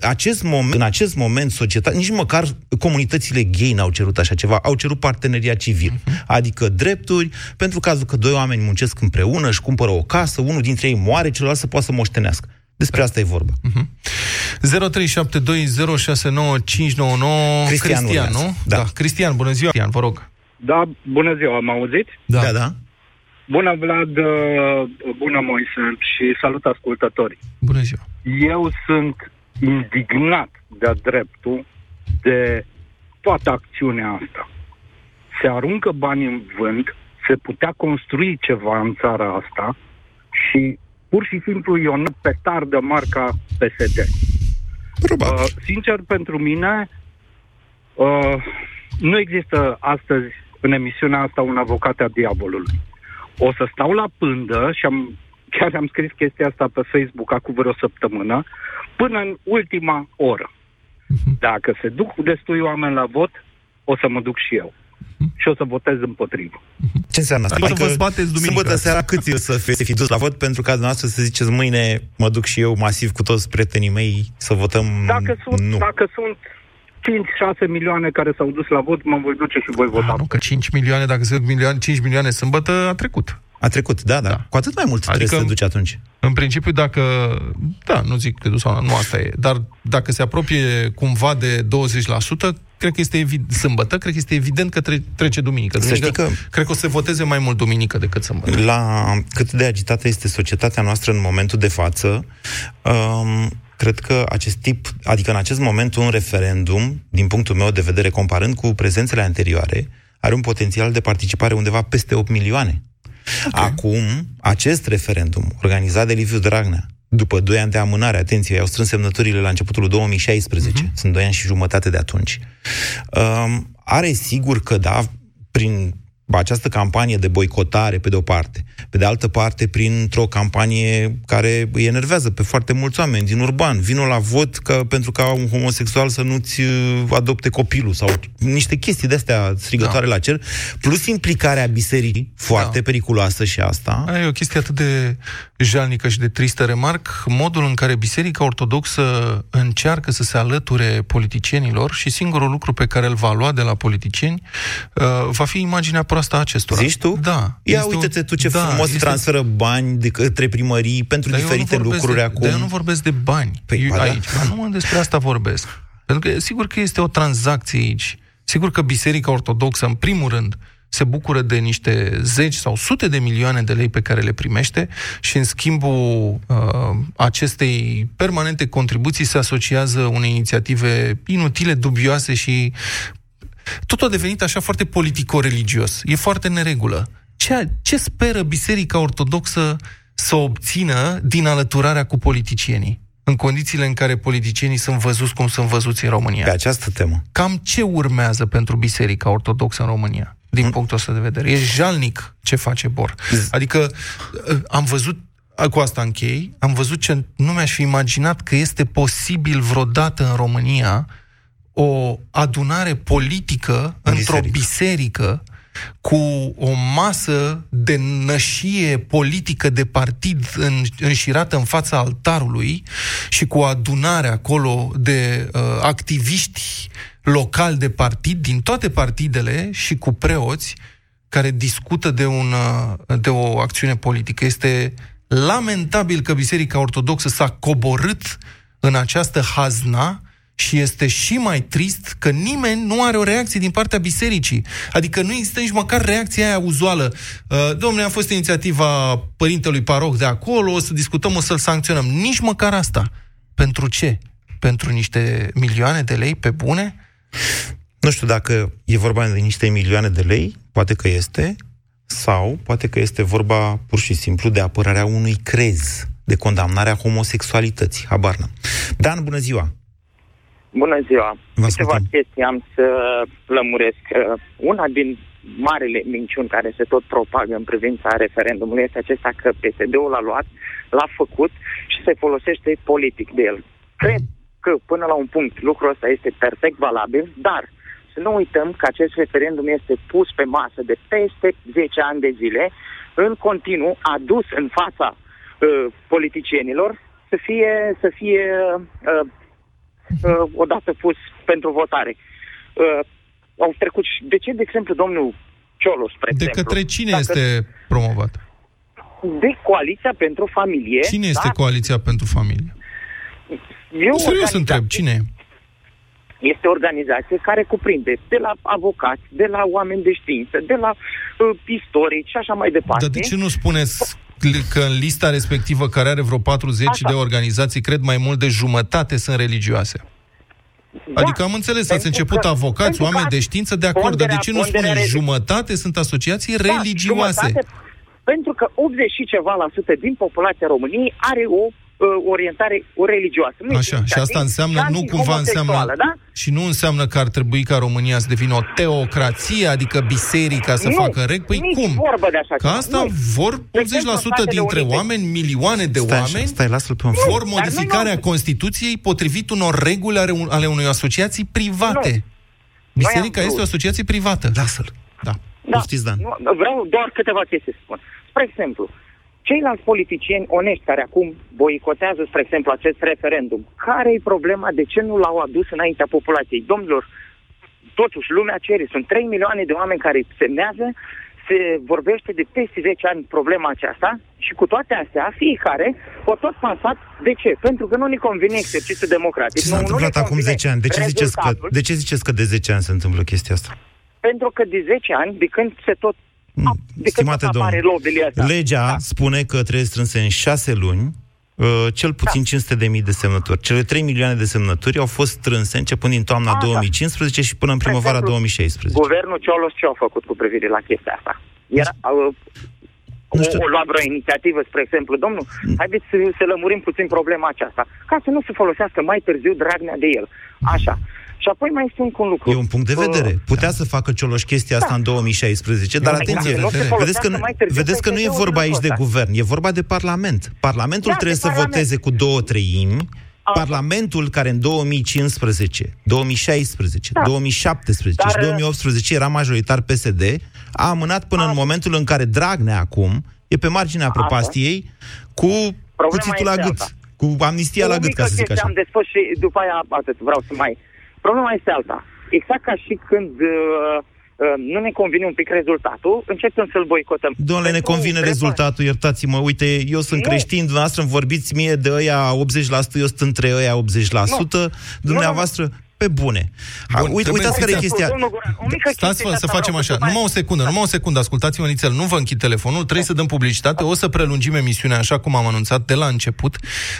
Acest moment, în acest moment, societatea, nici măcar comunitățile gay n-au cerut așa ceva, au cerut parteneria civil. Adică drepturi, pentru cazul că doi oameni muncesc împreună, își cumpără o casă, unul dintre ei moare, celălalt să poată să moștenească. Despre asta e vorba. 0372069599 Cristian Cristian, urmează. nu? Da. Cristian, bună ziua. Cristian, vă rog. Da, bună ziua, am auzit? Da, da. Bună, Vlad, uh, bună, Moise, și salut ascultătorii. Bună ziua. Eu sunt indignat de-a dreptul de toată acțiunea asta. Se aruncă bani în vânt, se putea construi ceva în țara asta și pur și simplu e o petardă marca PSD. Probabil. Uh, sincer, pentru mine, uh, nu există astăzi în emisiunea asta un avocat a diavolului. O să stau la pândă și am, chiar am scris chestia asta pe Facebook acum vreo săptămână, până în ultima oră. Dacă se duc destui oameni la vot, o să mă duc și eu. Și o să votez împotrivă. Ce înseamnă asta? Adică vă zbateți duminică. Sâmbătă seara cât e să fi, să fi dus la vot pentru ca dumneavoastră să ziceți mâine mă duc și eu masiv cu toți prietenii mei să votăm Dacă sunt, nu. dacă sunt 5-6 milioane care s-au dus la vot, mă voi duce și voi vota. Ah, nu, că 5 milioane, dacă se duc milioane, 5 milioane sâmbătă, a trecut. A trecut, da, da, Da. Cu atât mai mult trebuie Adică- să te duci atunci. În principiu, dacă... Da, nu zic că sau nu asta e. Dar dacă se apropie cumva de 20%, cred că este evident, sâmbătă, cred că este evident că tre- trece duminică. Să duminică știi că- Cred că o să se voteze mai mult duminică decât sâmbătă. La cât de agitată este societatea noastră în momentul de față, um, cred că acest tip, adică în acest moment un referendum, din punctul meu de vedere, comparând cu prezențele anterioare, are un potențial de participare undeva peste 8 milioane. Okay. Acum, acest referendum, organizat de Liviu Dragnea, după 2 ani de amânare, atenție, au strâns semnăturile la începutul 2016, uh-huh. sunt 2 ani și jumătate de atunci, um, are sigur că da, prin această campanie de boicotare, pe de o parte, pe de altă parte, printr-o campanie care îi enervează pe foarte mulți oameni din urban. Vinul la vot că, pentru ca un homosexual să nu-ți uh, adopte copilul sau niște chestii de-astea strigătoare da. la cer, plus implicarea bisericii, foarte da. periculoasă și asta. Aia e o chestie atât de jalnică și de tristă. Remarc modul în care Biserica Ortodoxă încearcă să se alăture politicienilor și singurul lucru pe care îl va lua de la politicieni uh, va fi imaginea proastă a acestora. Zici tu? Da. Ia Este uite-te tu ce da, frumos este- transferă bani de către primării pentru Dar eu nu diferite vorbesc lucruri de, acum. Dar eu nu vorbesc de bani Păi, eu, ba da. aici. Dar nu despre asta vorbesc. Pentru că sigur că este o tranzacție aici. Sigur că Biserica Ortodoxă, în primul rând, se bucură de niște zeci sau sute de milioane de lei pe care le primește și în schimbul uh, acestei permanente contribuții se asociază unei inițiative inutile, dubioase și totul a devenit așa foarte politico-religios. E foarte neregulă. Ce, ce speră Biserica Ortodoxă să obțină din alăturarea cu politicienii? în condițiile în care politicienii sunt văzuți cum sunt văzuți în România. Pe această temă. Cam ce urmează pentru Biserica Ortodoxă în România, din hmm? punctul ăsta de vedere? E jalnic ce face Bor. Adică uh, am văzut cu asta închei, am văzut ce nu mi-aș fi imaginat că este posibil vreodată în România o adunare politică într-o biserică cu o masă de nășie politică de partid în, înșirată în fața altarului și cu o adunare acolo de uh, activiști locali de partid din toate partidele și cu preoți care discută de, un, uh, de o acțiune politică. Este lamentabil că Biserica Ortodoxă s-a coborât în această hazna și este și mai trist că nimeni nu are o reacție din partea bisericii. Adică nu există nici măcar reacția aia uzuală. Uh, domnule, a fost inițiativa părintelui paroh de acolo, o să discutăm, o să-l sancționăm. Nici măcar asta. Pentru ce? Pentru niște milioane de lei pe bune? Nu știu dacă e vorba de niște milioane de lei, poate că este, sau poate că este vorba pur și simplu de apărarea unui crez, de condamnarea homosexualității. Habar n Dan, bună ziua! Bună ziua! Câteva chestii am să lămuresc. Una din marele minciuni care se tot propagă în privința referendumului este acesta că PSD-ul l-a luat, l-a făcut și se folosește politic de el. Cred că până la un punct lucrul ăsta este perfect valabil, dar să nu uităm că acest referendum este pus pe masă de peste 10 ani de zile, în continuu adus în fața uh, politicienilor să fie, să fie uh, uh, odată pus pentru votare. Uh, au trecut și... De ce, de exemplu, domnul Ciolo, spre De exemplu, către cine dacă... este promovat? De Coaliția pentru Familie. Cine este da? Coaliția pentru Familie? Eu Serios întreb, cine e? Este o organizație care cuprinde de la avocați, de la oameni de știință, de la uh, istorici și așa mai departe. Dar de ce nu spuneți că în lista respectivă, care are vreo 40 Așa. de organizații, cred mai mult de jumătate sunt religioase. Da, adică am înțeles, ați început că, avocați, oameni de știință, de acord, dar de ce nu spuneți jumătate sunt asociații da, religioase? Jumătate, pentru că 80 și ceva la sută din populația României are o uh, orientare religioasă. Nu Așa, și asta înseamnă, nu cumva înseamnă, da? și nu înseamnă că ar trebui ca România să devină o teocrație, adică biserica să nu, facă reg? Păi nici cum? vorbă de așa Că asta nu. vor 80% dintre Unite. oameni, milioane de stai, oameni, stai, lasă-l pe un vor modificarea Constituției potrivit unor reguli ale, ale unei asociații private. Nu. Biserica este o asociație privată. Lasă-l. Da. Da. Poftiți, Dan. Nu, vreau doar câteva chestii să spun. Spre exemplu, ceilalți politicieni onești care acum boicotează, spre exemplu, acest referendum, care e problema? De ce nu l-au adus înaintea populației? Domnilor, totuși lumea cere. Sunt 3 milioane de oameni care semnează, se vorbește de peste 10 ani problema aceasta și cu toate astea, fiecare o tot pasat. De ce? Pentru că nu ne convine exercițiul democratic. Ce s-a nu, întâmplat nu acum 10 ani? De ce, ziceți că, de ce ziceți că de 10 ani se întâmplă chestia asta? Pentru că de 10 ani, de când se tot Mm, de Stimate domn, legea da. spune că trebuie strânse în șase luni uh, cel puțin da. 500 de mii de semnături. Cele 3 milioane de semnături au fost strânse începând din toamna A, 2015 da. și până în primăvara exemplu, 2016. Guvernul Ciolos ce a făcut cu privire la chestia asta? Era, uh, nu știu. o, o luat vreo inițiativă, spre exemplu, domnul, mm. haideți să, să lămurim puțin problema aceasta, ca să nu se folosească mai târziu Dragnea de el. Așa. Și apoi mai este un lucru. E un punct de vedere. Uh, Putea da. să facă Cioloș chestia asta da. în 2016, dar atenție, vedeți că, vedeți că nu e vorba aici de guvern, e vorba de Parlament. Parlamentul da, trebuie să parlament. voteze cu două treimi, Parlamentul care în 2015, 2016, da. 2017 Dar, și 2018 era majoritar PSD, a amânat până a, în momentul în care Dragnea acum e pe marginea prăpastiei cu cuțitul la gât, cu amnistia o la gât, ca să zic așa. am despus și după aia atât, vreau să mai Problema este alta. Exact ca și când uh, uh, nu ne convine un pic rezultatul, începem să-l boicotăm. Domnule, ne convine trebuie... rezultatul, iertați-mă, uite, eu sunt nu. creștin, dumneavoastră îmi vorbiți mie de ăia 80%, eu sunt între ăia 80%, nu. dumneavoastră... pe bune. Bun, Uit, uitați care e chestia. Stați, să facem așa. Numai o secundă, numai o secundă. Ascultați-mă, Nițel, nu vă închid telefonul, trebuie să dăm publicitate, o să prelungim emisiunea așa cum am anunțat de la început,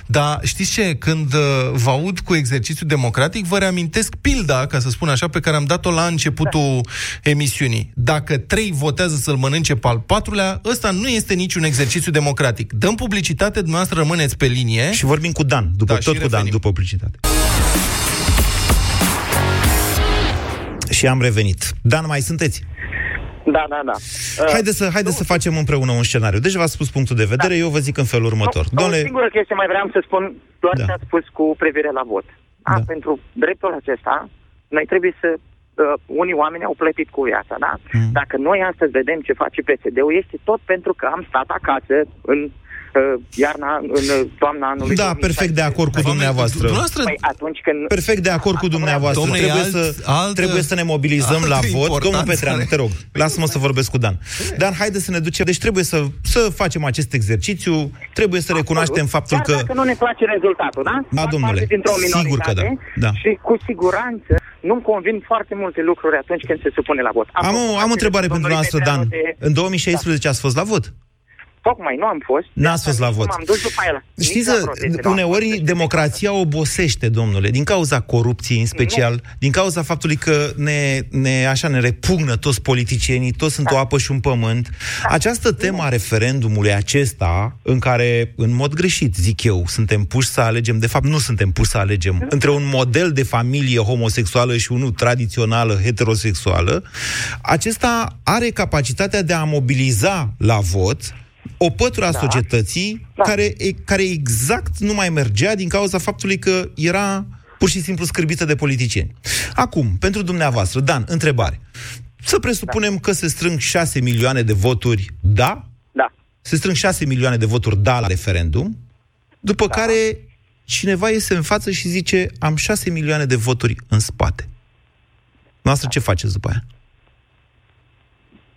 dar știți ce? Când uh, vă aud cu exercițiu democratic, vă reamintesc pilda, ca să spun așa, pe care am dat-o la începutul da. emisiunii. Dacă trei votează să-l mănânce pe al patrulea, ăsta nu este niciun exercițiu democratic. Dăm publicitate, dumneavoastră rămâneți pe linie. Și vorbim cu Dan, după da, tot cu Dan, după publicitate. Și am revenit. Dan, mai sunteți? Da, da, da. Haideți să, haide să facem împreună un scenariu. Deci v-ați spus punctul de vedere, da. eu vă zic în felul următor. O, Doamne... o singură chestie mai vreau să spun, doar da. ce ați spus cu privire la vot. A, da. Pentru dreptul acesta, noi trebuie să uh, unii oameni au plătit cu viața, da? Mm. Dacă noi astăzi vedem ce face PSD-ul, este tot pentru că am stat acasă în iarna, în toamna anului Da, perfect de acord cu dumneavoastră. Păi atunci când... Perfect de acord cu dumneavoastră. Domne, trebuie, alt, să, alt, trebuie să ne mobilizăm la vot. Domnul Petreanu, te rog, lasă-mă să vorbesc cu Dan. Dan, haide să ne ducem. Deci trebuie să, să facem acest exercițiu, trebuie să recunoaștem faptul Chiar că... dacă nu ne place rezultatul, da? Da, domnule, sigur că da. da. Și cu siguranță nu-mi convin foarte multe lucruri atunci când se supune la vot. Am, am o, am o întrebare pentru noastră, Dan. De... În 2016 da. ați fost la vot? Tocmai nu am fost. N-ați fost la vot. M-am dus după el. Știți că uneori democrația obosește, domnule, din cauza corupției în special, nu. din cauza faptului că ne, ne, așa, ne repugnă toți politicienii, toți sunt da. o apă și un pământ. Da. Această temă a referendumului acesta, în care, în mod greșit, zic eu, suntem puși să alegem, de fapt nu suntem puși să alegem, nu. între un model de familie homosexuală și unul tradițională heterosexuală, acesta are capacitatea de a mobiliza la vot o pătură a da. societății da. Care, care exact nu mai mergea din cauza faptului că era pur și simplu scârbită de politicieni. Acum, pentru dumneavoastră, Dan, întrebare. Să presupunem da. că se strâng 6 milioane de voturi da? Da. Se strâng 6 milioane de voturi da la referendum, după da. care cineva iese în față și zice am 6 milioane de voturi în spate. Noastră da. ce faceți după aia?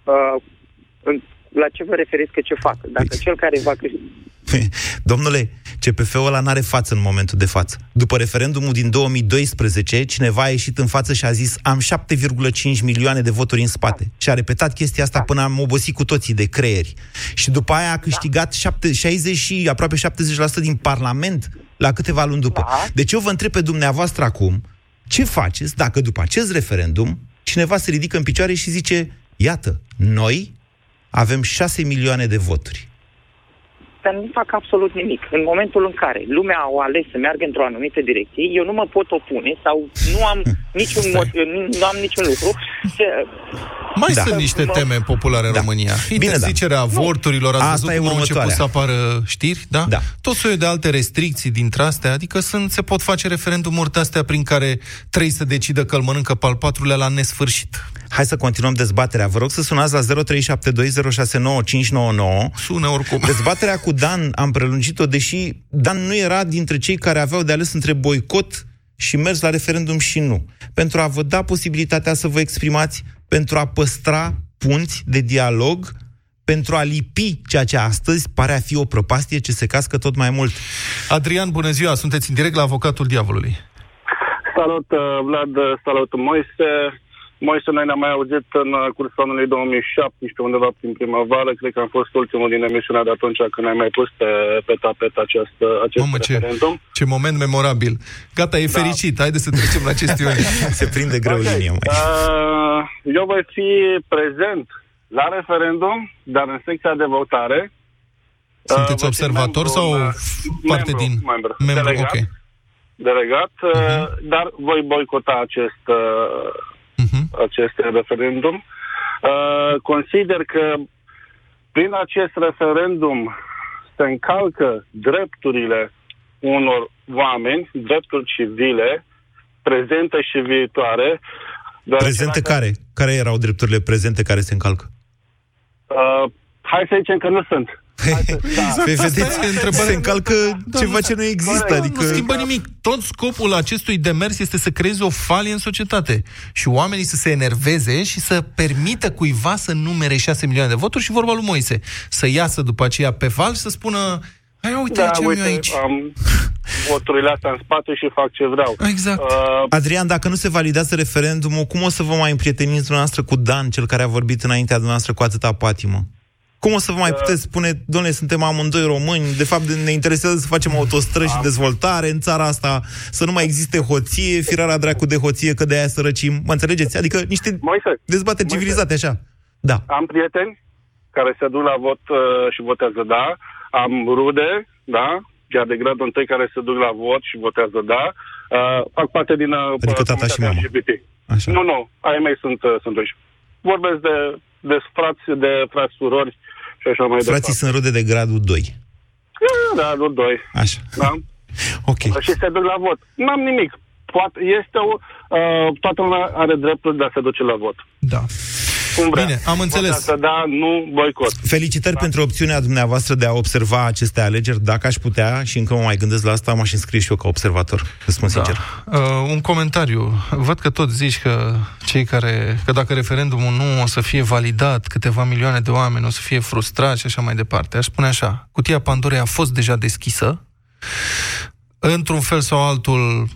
Uh, în, la ce vă referiți că ce fac? Dacă păi... cel care va câștiga... Domnule, CPF-ul ăla n-are față în momentul de față. După referendumul din 2012, cineva a ieșit în față și a zis am 7,5 milioane de voturi în spate. Și a repetat chestia asta da. până am obosit cu toții de creieri. Și după aia a câștigat da. 7, 60 și aproape 70% din Parlament la câteva luni după. Da. Deci eu vă întreb pe dumneavoastră acum, ce faceți dacă după acest referendum cineva se ridică în picioare și zice, iată, noi avem 6 milioane de voturi. Dar nu fac absolut nimic. În momentul în care lumea au ales să meargă într-o anumită direcție, eu nu mă pot opune sau nu am (laughs) niciun, motiv, nu am niciun lucru să, mai da. sunt niște teme populare în da. România. Interzicerea da. avorturilor, ați Asta văzut cum au început să apară știri, da? da? Tot soiul de alte restricții dintre astea, adică sunt, se pot face referendumuri de astea prin care trebuie să decidă că îl mănâncă pe al patrulea la nesfârșit. Hai să continuăm dezbaterea. Vă rog să sunați la 0372069599. Sună oricum. Dezbaterea cu Dan am prelungit-o, deși Dan nu era dintre cei care aveau de ales între boicot și mers la referendum și nu. Pentru a vă da posibilitatea să vă exprimați, pentru a păstra punți de dialog, pentru a lipi ceea ce astăzi pare a fi o prăpastie ce se cască tot mai mult. Adrian, bună ziua! Sunteți în direct la Avocatul Diavolului. Salut, uh, Vlad, salut, Moise. Moise, noi ne-am mai auzit în uh, cursul anului 2017, undeva prin primăvară. Cred că am fost ultimul din emisiunea de atunci când ai mai pus pe, pe tapet acest, acest Mamă, referendum. Ce, ce moment memorabil. Gata, e da. fericit. Haideți să trecem la chestiune. (laughs) Se prinde greu okay. linia. Mai. Uh, eu voi fi prezent la referendum, dar în secția de votare. Sunteți uh, observator membru, sau parte membru, din... Membru, membru delegat, okay. delegat uh-huh. dar voi boicota acest uh, uh-huh. acest referendum. Uh, consider că prin acest referendum se încalcă drepturile unor oameni, drepturi civile, prezente și viitoare. Prezente dacă... care? Care erau drepturile prezente care se încalcă? Uh, hai să zicem că nu sunt. Da. Pe vedeți, se încalcă da, ceva ce nu există. Da, adică... Nu schimbă nimic. Tot scopul acestui demers este să creeze o falie în societate. Și oamenii să se enerveze și să permită cuiva să numere 6 milioane de voturi și vorba lui Moise. Să iasă după aceea pe val și să spună Hai, uite da, ce uite, aici. am voturile astea în spate și fac ce vreau. Exact. Uh, Adrian, dacă nu se validează referendumul, cum o să vă mai împrieteniți dumneavoastră cu Dan, cel care a vorbit înaintea dumneavoastră cu atâta patimă? Cum o să vă mai uh, puteți spune, domnule, suntem amândoi români, de fapt ne interesează să facem autostrăzi și dezvoltare în țara asta, să nu mai existe hoție, firarea dracu de hoție, că de aia sărăcim. Mă înțelegeți? Adică niște Moise, dezbateri civilizate așa. Da. Am prieteni care se duc la vot uh, și votează da, am rude, da, chiar de gradul întâi care se duc la vot și votează da, uh, fac parte din uh, adică tata și mama. LGBT. Așa. Nu, nu, ai mei sunt, uh, sunt doși. Vorbesc de, de frați, de frați surori și așa mai Frații departe. sunt rude de gradul 2. Da, gradul 2. Așa. Da? (laughs) ok. Și se duc la vot. N-am nimic. Poate, este o, uh, toată lumea are dreptul de a se duce la vot. Da cum vrea. Bine, am înțeles. Să da, nu boicot. Felicitări da. pentru opțiunea dumneavoastră de a observa aceste alegeri. Dacă aș putea, și încă mă mai gândesc la asta, m-aș înscrie și eu ca observator. Spun da. sincer. Uh, un comentariu. Văd că tot zici că cei care, că dacă referendumul nu o să fie validat, câteva milioane de oameni o să fie frustrați și așa mai departe. Aș spune așa, cutia Pandorei a fost deja deschisă, într-un fel sau altul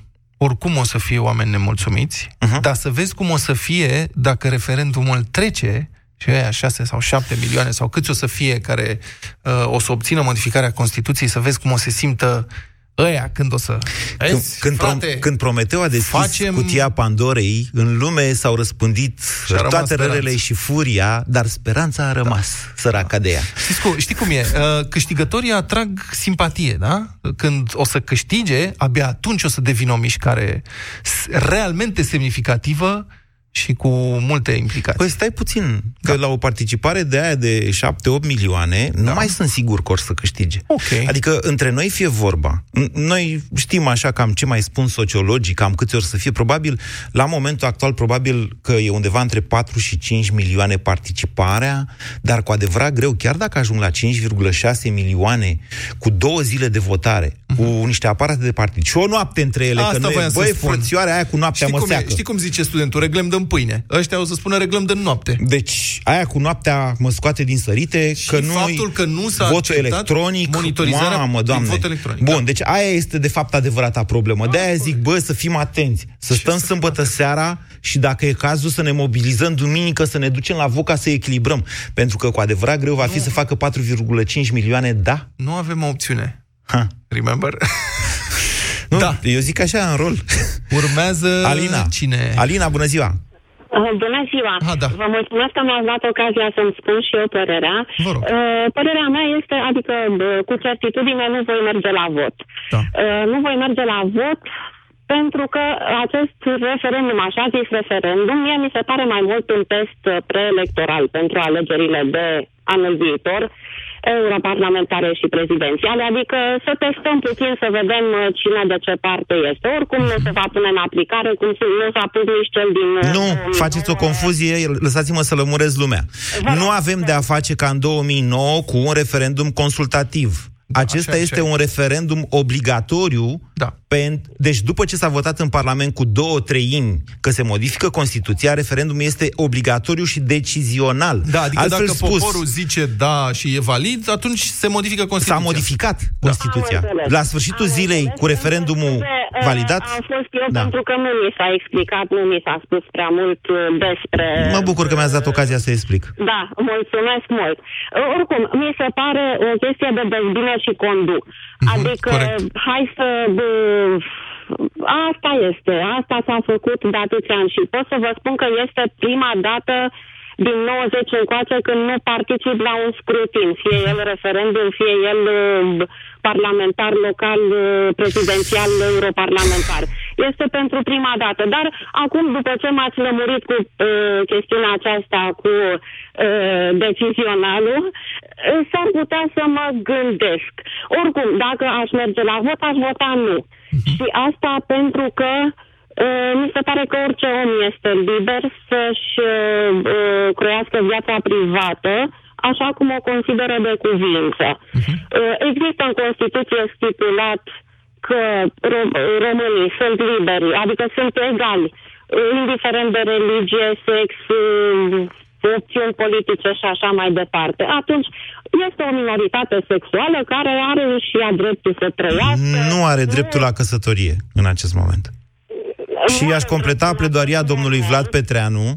oricum o să fie oameni nemulțumiți, uh-huh. dar să vezi cum o să fie dacă referendumul trece și aia 6 sau 7 milioane sau câți o să fie care uh, o să obțină modificarea Constituției, să vezi cum o se simtă ăia când o să... Când, când, frate, prom- când Prometeu a deschis facem... cutia Pandorei, în lume s-au răspândit toate relele și furia, dar speranța a rămas, da. săraca da. de ea. Știți cum, știi cum e? Uh, câștigătorii atrag simpatie, da? Când o să câștige, abia atunci o să devină o mișcare realmente semnificativă și cu multe implicații. Păi stai puțin, că da. la o participare de aia de 7-8 milioane, da. nu mai sunt sigur că or să câștige. Okay. Adică între noi fie vorba. Noi știm așa cam ce mai spun sociologii, cam câți ori să fie. Probabil, la momentul actual, probabil că e undeva între 4 și 5 milioane participarea, dar cu adevărat greu, chiar dacă ajung la 5,6 milioane cu două zile de votare, uh-huh. cu niște aparate de partid și o noapte între ele, Asta că noi, băi, frățioarea aia cu noaptea știi mă cum, e, știi cum zice studentul? Reglăm de pâine. Ăștia o să spună reglăm de noapte. Deci, aia cu noaptea mă scoate din sărite, și că nu faptul că nu s-a votul electronic, monitorizarea mamă, doamne. vot electronic. Bun, da. deci aia este de fapt adevărata problemă. Da, de aia zic, bă, să fim atenți, să stăm să sâmbătă seara și dacă e cazul să ne mobilizăm duminică, să ne ducem la vot ca să echilibrăm. Pentru că cu adevărat greu va fi nu. să facă 4,5 milioane, da? Nu avem o opțiune. Ha. Remember? Nu, da. eu zic așa în rol. Urmează Alina. cine? Alina, bună ziua! Uh, bună ziua! Ah, da. Vă mulțumesc că mi-ați dat ocazia să-mi spun și eu părerea. Vă rog. Uh, părerea mea este, adică cu certitudine nu voi merge la vot. Da. Uh, nu voi merge la vot pentru că acest referendum, așa zis referendum, mie mi se pare mai mult un test preelectoral pentru alegerile de anul viitor europarlamentare și prezidențiale, adică să testăm puțin să vedem uh, cine de ce parte este. Oricum nu se va pune în aplicare, cum nu s-a pus nici cel din... Uh, nu, faceți o confuzie, lăsați-mă să lămurez lumea. Nu avem de a face ca în 2009 cu un referendum consultativ. Da, Acesta așa, este așa. un referendum obligatoriu. Da. Pen... Deci după ce s-a votat în Parlament cu două treimi că se modifică Constituția, referendumul este obligatoriu și decizional. Da, adică Altfel dacă spus, poporul zice da și e valid, atunci se modifică Constituția. S-a modificat da. Constituția. La sfârșitul am zilei, înțeles. cu referendumul uh, validat... Am fost eu da. pentru că nu mi s-a explicat, nu mi s-a spus prea mult uh, despre... Mă bucur că mi-ați dat ocazia să explic. Da, mulțumesc mult. Uh, oricum, mi se pare o chestie de dezbine și conduc. Mm-hmm, adică, corect. hai să... Bă, asta este, asta s-a făcut de atâția ani și pot să vă spun că este prima dată din 90 încoace când nu particip la un scrutin, fie el referendum, fie el uh, parlamentar local, uh, prezidențial, europarlamentar. Este pentru prima dată. Dar acum, după ce m-ați lămurit cu uh, chestiunea aceasta cu uh, decizionalul, uh, s-ar putea să mă gândesc. Oricum, dacă aș merge la vot, aș vota nu. Mhm. Și asta pentru că uh, mi se pare că orice om este liber să-și uh, uh, croiască viața privată așa cum o consideră de cuvință. Uh-huh. Există în Constituție stipulat că românii sunt liberi, adică sunt egali, indiferent de religie, sex, opțiuni politice și așa mai departe. Atunci, este o minoritate sexuală care are și ea dreptul să trăiască. Nu are dreptul la căsătorie în acest moment. Și aș completa pledoaria domnului Vlad Petreanu,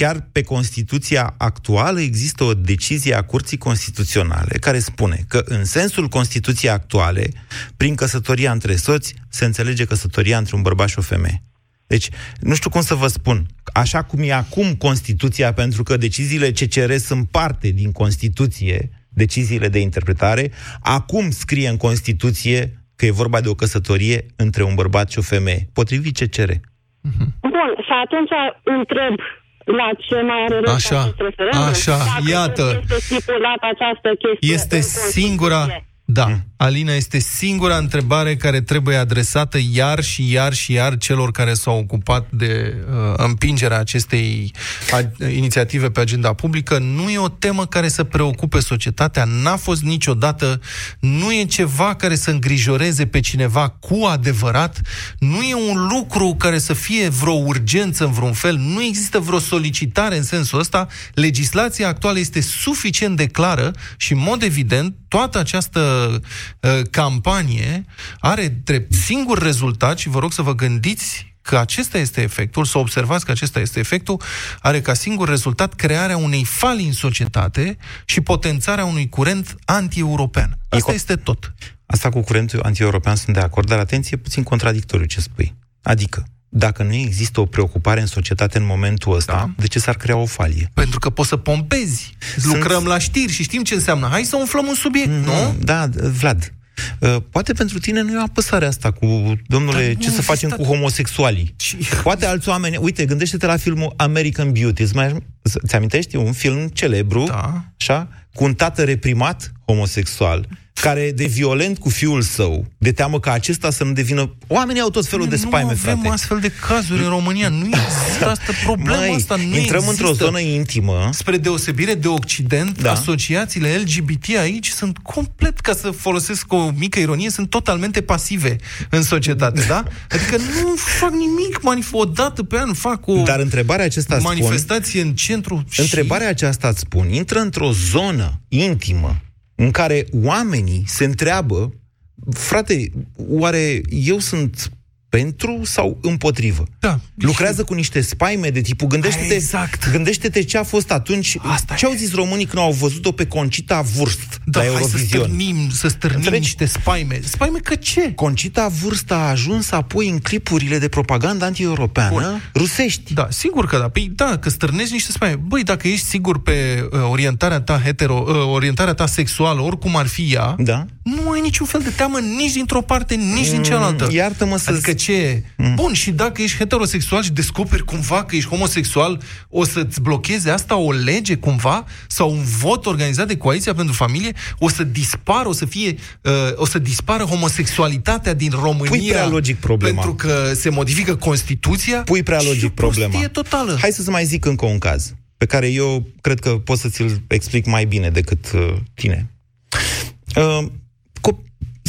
chiar pe Constituția actuală există o decizie a Curții Constituționale care spune că în sensul Constituției actuale, prin căsătoria între soți, se înțelege căsătoria între un bărbat și o femeie. Deci, nu știu cum să vă spun, așa cum e acum Constituția, pentru că deciziile CCR sunt parte din Constituție, deciziile de interpretare, acum scrie în Constituție că e vorba de o căsătorie între un bărbat și o femeie, potrivit CCR. Bun, și atunci întreb, la ce mai are Așa, așa, Dacă iată. Este stipulat această chestie Este în singura... Constituție. Da, Alina, este singura întrebare care trebuie adresată iar și iar și iar celor care s-au ocupat de uh, împingerea acestei a, inițiative pe agenda publică. Nu e o temă care să preocupe societatea, n-a fost niciodată, nu e ceva care să îngrijoreze pe cineva cu adevărat, nu e un lucru care să fie vreo urgență în vreun fel, nu există vreo solicitare în sensul ăsta. Legislația actuală este suficient de clară și, în mod evident, toată această uh, campanie are drept singur rezultat și vă rog să vă gândiți că acesta este efectul, să observați că acesta este efectul, are ca singur rezultat crearea unei fali în societate și potențarea unui curent anti-european. Asta co- este tot. Asta cu curentul anti-european sunt de acord, dar atenție, puțin contradictoriu ce spui. Adică, dacă nu există o preocupare în societate în momentul ăsta, da. de ce s-ar crea o falie? Pentru că poți să pompezi. Lucrăm la știri și știm ce înseamnă. Hai să umflăm un subiect, mm, nu? Da, Vlad, Uh, poate pentru tine nu e o apăsare asta cu, domnule, Dar ce nu să facem există- cu homosexualii. Și- Poate alți oameni, uite, gândește-te la filmul American Beauty. Îți mai, ți amintești? E un film celebru, Da. așa, cu un tată reprimat homosexual, care de violent cu fiul său, de teamă ca acesta să nu devină... Oamenii au tot felul de spaime, nu avem frate. astfel de cazuri în România. Nu există asta, (laughs) problema Măi, asta. Nu intrăm există. într-o zonă intimă. Spre deosebire de Occident, Da. asociațiile LGBT aici sunt complet, ca să folosesc o mică ironie, sunt totalmente pasive în societate, da? (laughs) Adică nu fac nimic, manif- o dată pe an fac o Dar întrebarea acesta spun, manifestație în centru și... Întrebarea aceasta îți spun, intră într-o zonă intimă în care oamenii se întreabă, frate, oare eu sunt pentru sau împotrivă? Da. Lucrează cu niște spaime de tipul, gândește-te, Exact. gândește-te ce a fost atunci, Asta ce au zis românii când au văzut-o pe Concita Vurst Da, la hai să Eurovision. stârnim, să stârnim Înțelegi? niște spaime. Spaime că ce? Concita Vârst a ajuns apoi în clipurile de propagandă anti-europeană Bun. rusești. Da, sigur că da. Păi da, că stârnești niște spaime. Băi, dacă ești sigur pe uh, orientarea ta hetero, uh, orientarea ta sexuală, oricum ar fi ea, Da. nu ai niciun fel de teamă nici dintr-o parte, nici din cealaltă. Mm, iartă-mă să- Adică ce? Mm. Bun, și dacă ești heterosexual și descoperi cumva că ești homosexual, o să-ți blocheze asta o lege cumva? Sau un vot organizat de Coaliția pentru Familie? O să dispară, o să fie, uh, o să dispară homosexualitatea din România? Pui prea logic problema. Pentru că se modifică Constituția? Pui prea Și logic o prostie problema. totală. Hai să-ți mai zic încă un caz, pe care eu cred că pot să ți-l explic mai bine decât uh, tine. Uh, co-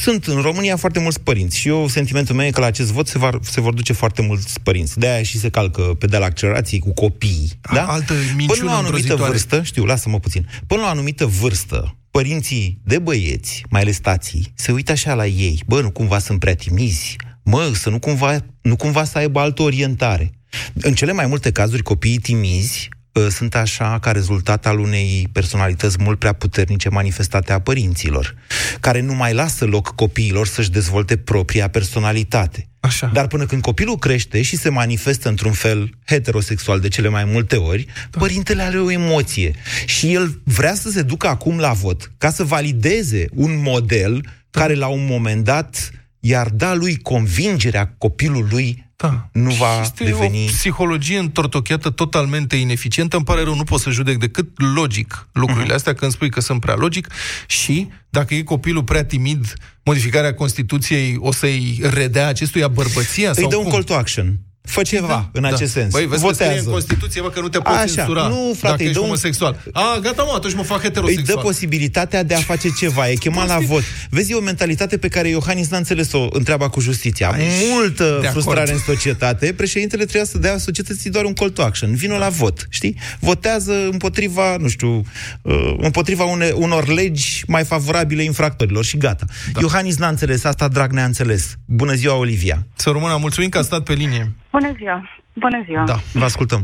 sunt în România foarte mulți părinți și eu, sentimentul meu e că la acest vot se, va, se vor duce foarte mulți părinți. De-aia și se calcă pedala accelerației cu copiii. Da? Altă Până minciună la o anumită îngrozitoare. vârstă, știu, lasă-mă puțin, până la o anumită vârstă, părinții de băieți, mai ales tații, se uită așa la ei, bă, nu cumva sunt prea timizi, mă, să nu cumva, nu cumva să aibă altă orientare. În cele mai multe cazuri, copiii timizi uh, sunt așa ca rezultat al unei personalități mult prea puternice manifestate a părinților, care nu mai lasă loc copiilor să-și dezvolte propria personalitate. Așa. Dar până când copilul crește și se manifestă într-un fel heterosexual de cele mai multe ori, da. părintele are o emoție. Și el vrea să se ducă acum la vot ca să valideze un model da. care la un moment dat i-ar da lui convingerea copilului Da. nu va Și este deveni... o psihologie întortocheată totalmente ineficientă. Îmi pare rău, nu pot să judec decât logic lucrurile Mhm. astea când spui că sunt prea logic și dacă e copilul prea timid, modificarea Constituției o să-i redea acestuia bărbăția? Îi sau dă un cum? call to action. Fă ceva da, în acest da. sens. Băi, vezi Votează. că în Constituție, bă, că nu te poți Așa, censura nu, frate, dacă ești homosexual. Un... A, gata, mă, atunci mă fac heterosexual. Îi dă posibilitatea de a face ceva, e chemat la vot. Vezi, e o mentalitate pe care Iohannis n-a înțeles-o întreaba cu justiția. Ai Multă frustrare în societate. Președintele trebuia să dea societății doar un call to action. Vino la vot, știi? Votează împotriva, nu știu, uh, împotriva une, unor legi mai favorabile infractorilor și gata. Da. Iohannis n-a înțeles asta, drag ne-a înțeles. Bună ziua, Olivia. Să rămână, mulțumim că a stat pe linie. Bună ziua. Bună ziua. Da, vă ascultăm.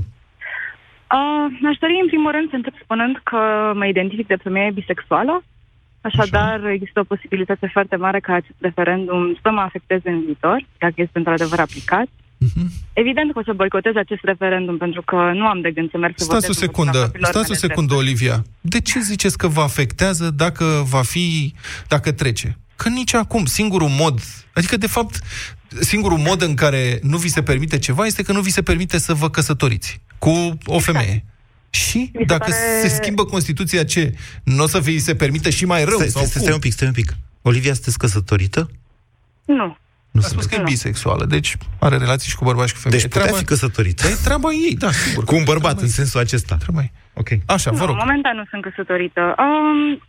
Uh, aș dori, în primul rând, să încep spunând că mă identific de femeie bisexuală. Așadar, Așa. există o posibilitate foarte mare ca acest referendum să mă afecteze în viitor, dacă este într-adevăr aplicat. Uh-huh. Evident că o să boicotez acest referendum, pentru că nu am de gând să merg să stați votez. O secundă, stați o secundă, Olivia. De ce ziceți că vă afectează dacă va fi, dacă trece? Că nici acum, singurul mod, adică de fapt, singurul mod în care nu vi se permite ceva este că nu vi se permite să vă căsătoriți cu o exact. femeie. Și dacă pare... se schimbă Constituția, ce? Nu o să vi se permite și mai rău? Stai, sau stai, stai un pic, stai un pic. Olivia, sunteți căsătorită? Nu. Nu a spus că e bisexuală, deci are relații și cu bărbați și cu femei. Deci putea treaba... fi căsătorită. E treaba ei, da, sigur. Cu un bărbat, în sensul acesta. Treaba ei. Ok. Așa, vă rog. Nu, momentan nu sunt căsătorită. Um,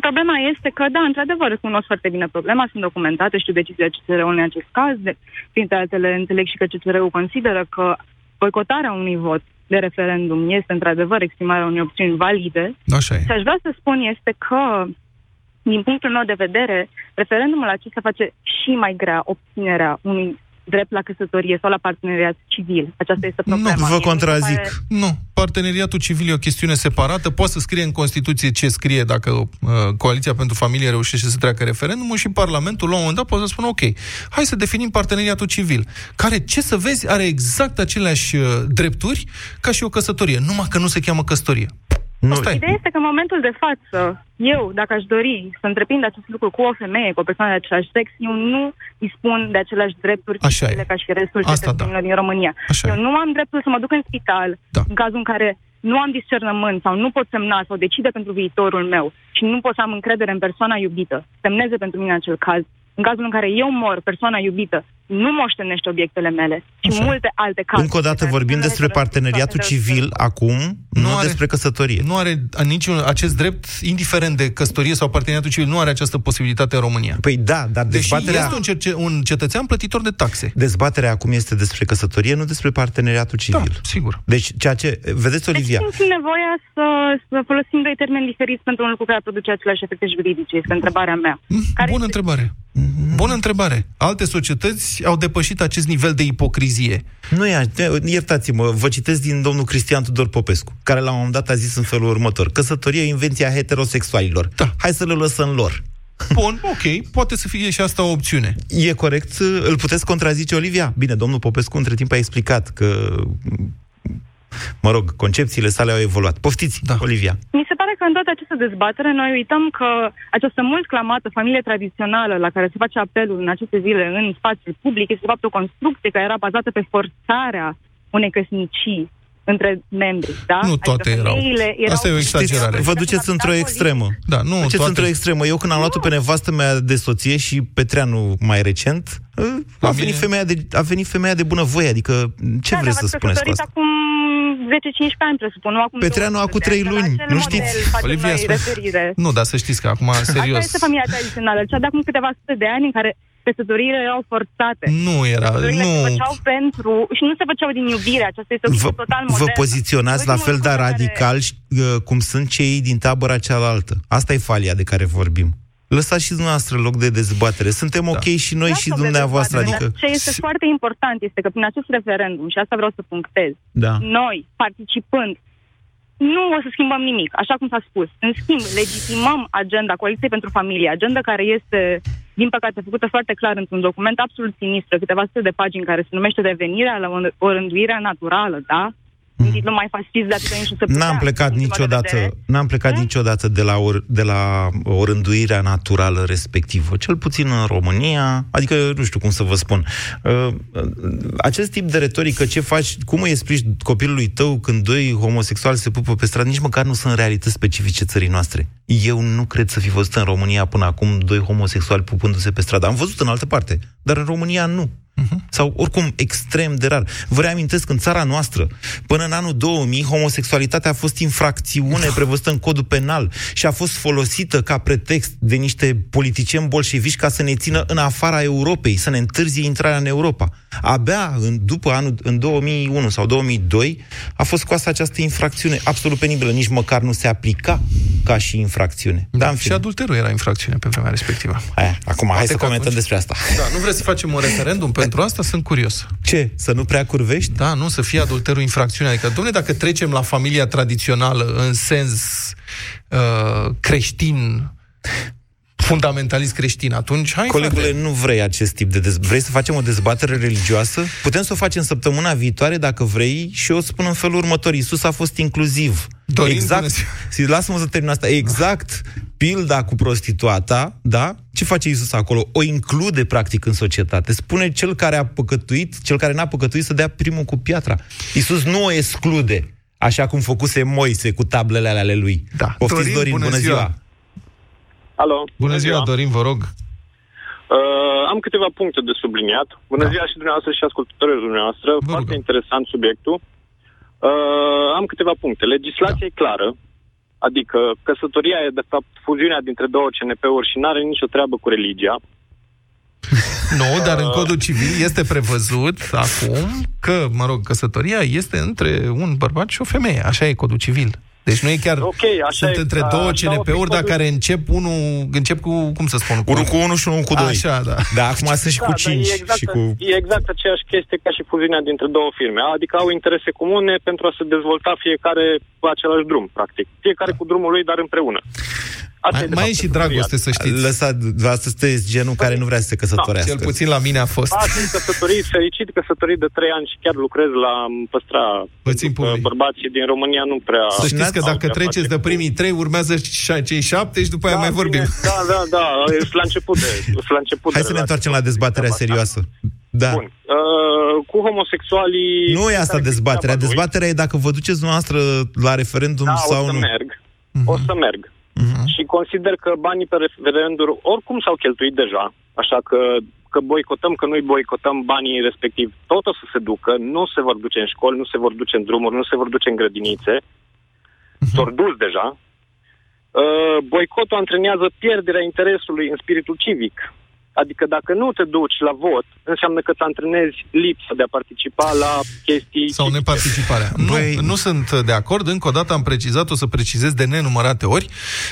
Problema este că, da, într-adevăr, cunosc foarte bine problema, sunt documentate, știu decizia CSR-ului în acest caz, de, printre altele înțeleg și că CSR-ul consideră că boicotarea unui vot de referendum este, într-adevăr, exprimarea unei opțiuni valide. Așa e. Și aș vrea să spun este că, din punctul meu de vedere, referendumul acesta face și mai grea obținerea unui drept la căsătorie sau la parteneriat civil. Aceasta este problema. Nu, vă contrazic. Pare... Nu, parteneriatul civil e o chestiune separată. Poate să scrie în Constituție ce scrie dacă uh, Coaliția pentru Familie reușește să treacă referendumul și Parlamentul, la un moment dat, poate să spună, ok, hai să definim parteneriatul civil, care, ce să vezi, are exact aceleași uh, drepturi ca și o căsătorie, numai că nu se cheamă căsătorie. Nu. Ideea este că în momentul de față, eu, dacă aș dori să întreprind acest lucru cu o femeie, cu o persoană de același sex, eu nu dispun de aceleași drepturi Așa e. ca și restul Asta, cetățenilor da. din România. Așa eu e. nu am dreptul să mă duc în spital da. în cazul în care nu am discernământ sau nu pot semna sau decide pentru viitorul meu și nu pot să am încredere în persoana iubită, semneze pentru mine acel caz în cazul în care eu mor, persoana iubită nu moștenește obiectele mele și Așa. multe alte cazuri. Încă o dată vorbim despre parteneriatul civil acum, nu, nu are, despre căsătorie. Nu are niciun acest drept, indiferent de căsătorie sau parteneriatul civil, nu are această posibilitate în România. Păi da, dar dezbaterea... Deși este un, cerce, un cetățean plătitor de taxe. Dezbaterea acum este despre căsătorie, nu despre parteneriatul civil. Da, sigur. Deci, ceea ce... Vedeți, Olivia... Deci simt nevoia să, să folosim doi termeni diferiți pentru un lucru care produce aceleași efecte juridice. Este întrebarea mea. Mm, care bună este... întrebare. Bună întrebare. Alte societăți au depășit acest nivel de ipocrizie. Nu e iertați-mă, vă citesc din domnul Cristian Tudor Popescu, care la un moment dat a zis în felul următor. Căsătoria e invenția heterosexualilor. Da. Hai să le lăsăm lor. Bun, (laughs) ok, poate să fie și asta o opțiune. E corect? Îl puteți contrazice, Olivia? Bine, domnul Popescu între timp a explicat că mă rog, concepțiile sale au evoluat. Poftiți, da. Olivia. Mi se pare că în toată această dezbatere noi uităm că această mult clamată familie tradițională la care se face apelul în aceste zile în spațiul public este de fapt o construcție care era bazată pe forțarea unei căsnicii între membri, da? Nu adică toate erau. erau. Asta e o exagerare. Vă duceți într-o extremă. Da, nu duceți toate... într-o extremă. Eu când am luat-o pe nevastă mea de soție și Petreanu mai recent, a venit, femeia de, a venit femeia de bună voie. Adică, ce da, vreți să spuneți cu asta? acum 10-15 ani, presupun. Nu acum Petreanu acum 3 luni, nu știți? Olivia, Nu, dar să știți că acum, serios... Asta este familia tradițională, cea de acum câteva sute de ani în care căsătoriile erau forțate. Nu era, nu. se făceau pentru, și nu se făceau din iubire, aceasta este o vă, total modernă. Vă poziționați la fel de radical care... Uh, cum sunt cei din tabăra cealaltă. Asta e falia de care vorbim. Lăsați și dumneavoastră loc de dezbatere. Suntem da. ok și noi da, și dumneavoastră. Adică... Ce este foarte important este că prin acest referendum, și asta vreau să punctez, da. noi, participând, nu o să schimbăm nimic, așa cum s-a spus. În schimb, legitimăm agenda Coaliției pentru Familie, agenda care este, din păcate, făcută foarte clar într-un document absolut sinistru, câteva sute de pagini, care se numește Revenirea la o rânduire naturală, da? Un titlu mai fascist de atâta nici nu N-am plecat niciodată, n-am plecat hmm? niciodată de la, o, de la o rânduirea naturală respectivă, cel puțin în România, adică nu știu cum să vă spun. Uh, acest tip de retorică, ce faci, cum îi explici copilului tău când doi homosexuali se pupă pe stradă, nici măcar nu sunt realități specifice țării noastre. Eu nu cred să fi văzut în România până acum doi homosexuali pupându-se pe stradă. Am văzut în altă parte, dar în România nu. Uh-huh. sau oricum extrem de rar. Vă reamintesc, în țara noastră, până în anul 2000, homosexualitatea a fost infracțiune prevăzută în codul penal și a fost folosită ca pretext de niște politicieni bolșeviși ca să ne țină în afara Europei, să ne întârzie intrarea în Europa. Abia în, după anul în 2001 sau 2002 a fost scoasă această infracțiune absolut penibilă, nici măcar nu se aplica ca și infracțiune. Da, și adulterul era infracțiune pe vremea respectivă. Aia, acum, Poate hai să comentăm atunci... despre asta. Da, nu vreți să facem un referendum (laughs) pentru asta? Sunt curios. Ce? Să nu prea curvești? Da, nu, să fie adulterul infracțiune. Adică, domnule, dacă trecem la familia tradițională în sens uh, creștin, fundamentalist creștin, atunci hai Colegule, frate. nu vrei acest tip de dezbatere. Vrei să facem o dezbatere religioasă? Putem să o facem săptămâna viitoare, dacă vrei, și eu spun în felul următor. Iisus a fost inclusiv. Dorin, exact. Lasă-mă să termin asta. Exact pilda cu prostituata, da? Ce face Iisus acolo? O include, practic, în societate. Spune cel care a păcătuit, cel care n-a păcătuit să dea primul cu piatra. Iisus nu o exclude, așa cum făcuse Moise cu tablele ale lui. Da. Poftiți, Dorin, Dorin bună, bună ziua! ziua. Alo. Bună ziua, Dorin, vă rog. Uh, am câteva puncte de subliniat. Bună da. ziua și dumneavoastră și ascultătorilor dumneavoastră. Vă Foarte rugăm. interesant subiectul. Uh, am câteva puncte. Legislația da. e clară, adică căsătoria e de fapt fuziunea dintre două CNP-uri și nu are nicio treabă cu religia. (laughs) Nu, dar în codul civil este prevăzut acum că, mă rog, căsătoria este între un bărbat și o femeie. Așa e codul civil. Deci nu e chiar... Okay, așa sunt e, între da, două CNP-uri, dar care încep unul, încep cu, cum să spun? Unul cu unul și unul cu doi. Așa, da. Da, acum sunt și da, cu cinci. E exact, și cu... e exact aceeași chestie ca și fuziunea dintre două firme. Adică au interese comune pentru a se dezvolta fiecare pe același drum, practic. Fiecare da. cu drumul lui, dar împreună. Asta mai, mai e și dragoste, să știți. Lăsați, asta sunteți genul care nu vrea să se căsătorească. Da, cel puțin la mine a fost. A, sunt căsătorit, fericit, căsătorit de trei ani și chiar lucrez la păstra bărbații din România nu prea... Să știți că dacă treceți de primii trei, urmează cei șapte și după aia da, mai vorbim. Bine, da, da, da, la început de, la început Hai de să ne întoarcem la dezbaterea serioasă. Da. Bun. Uh, cu homosexualii... Nu e asta dezbaterea. Dezbaterea e dacă vă duceți dumneavoastră la referendum da, sau o să nu. merg. Uh-huh. O să merg. Uh-huh. Și consider că banii pe referendum oricum s-au cheltuit deja, așa că că boicotăm, că nu-i boicotăm banii respectiv, tot o să se ducă, nu se vor duce în școli, nu se vor duce în drumuri, nu se vor duce în grădinițe, uh-huh. s-au dus deja. Uh, boicotul antrenează pierderea interesului în spiritul civic. Adică dacă nu te duci la vot, înseamnă că îți antrenezi lipsa de a participa la chestii... Sau neparticiparea. Băi... Nu, nu sunt de acord. Încă o dată am precizat, o să precizez de nenumărate ori.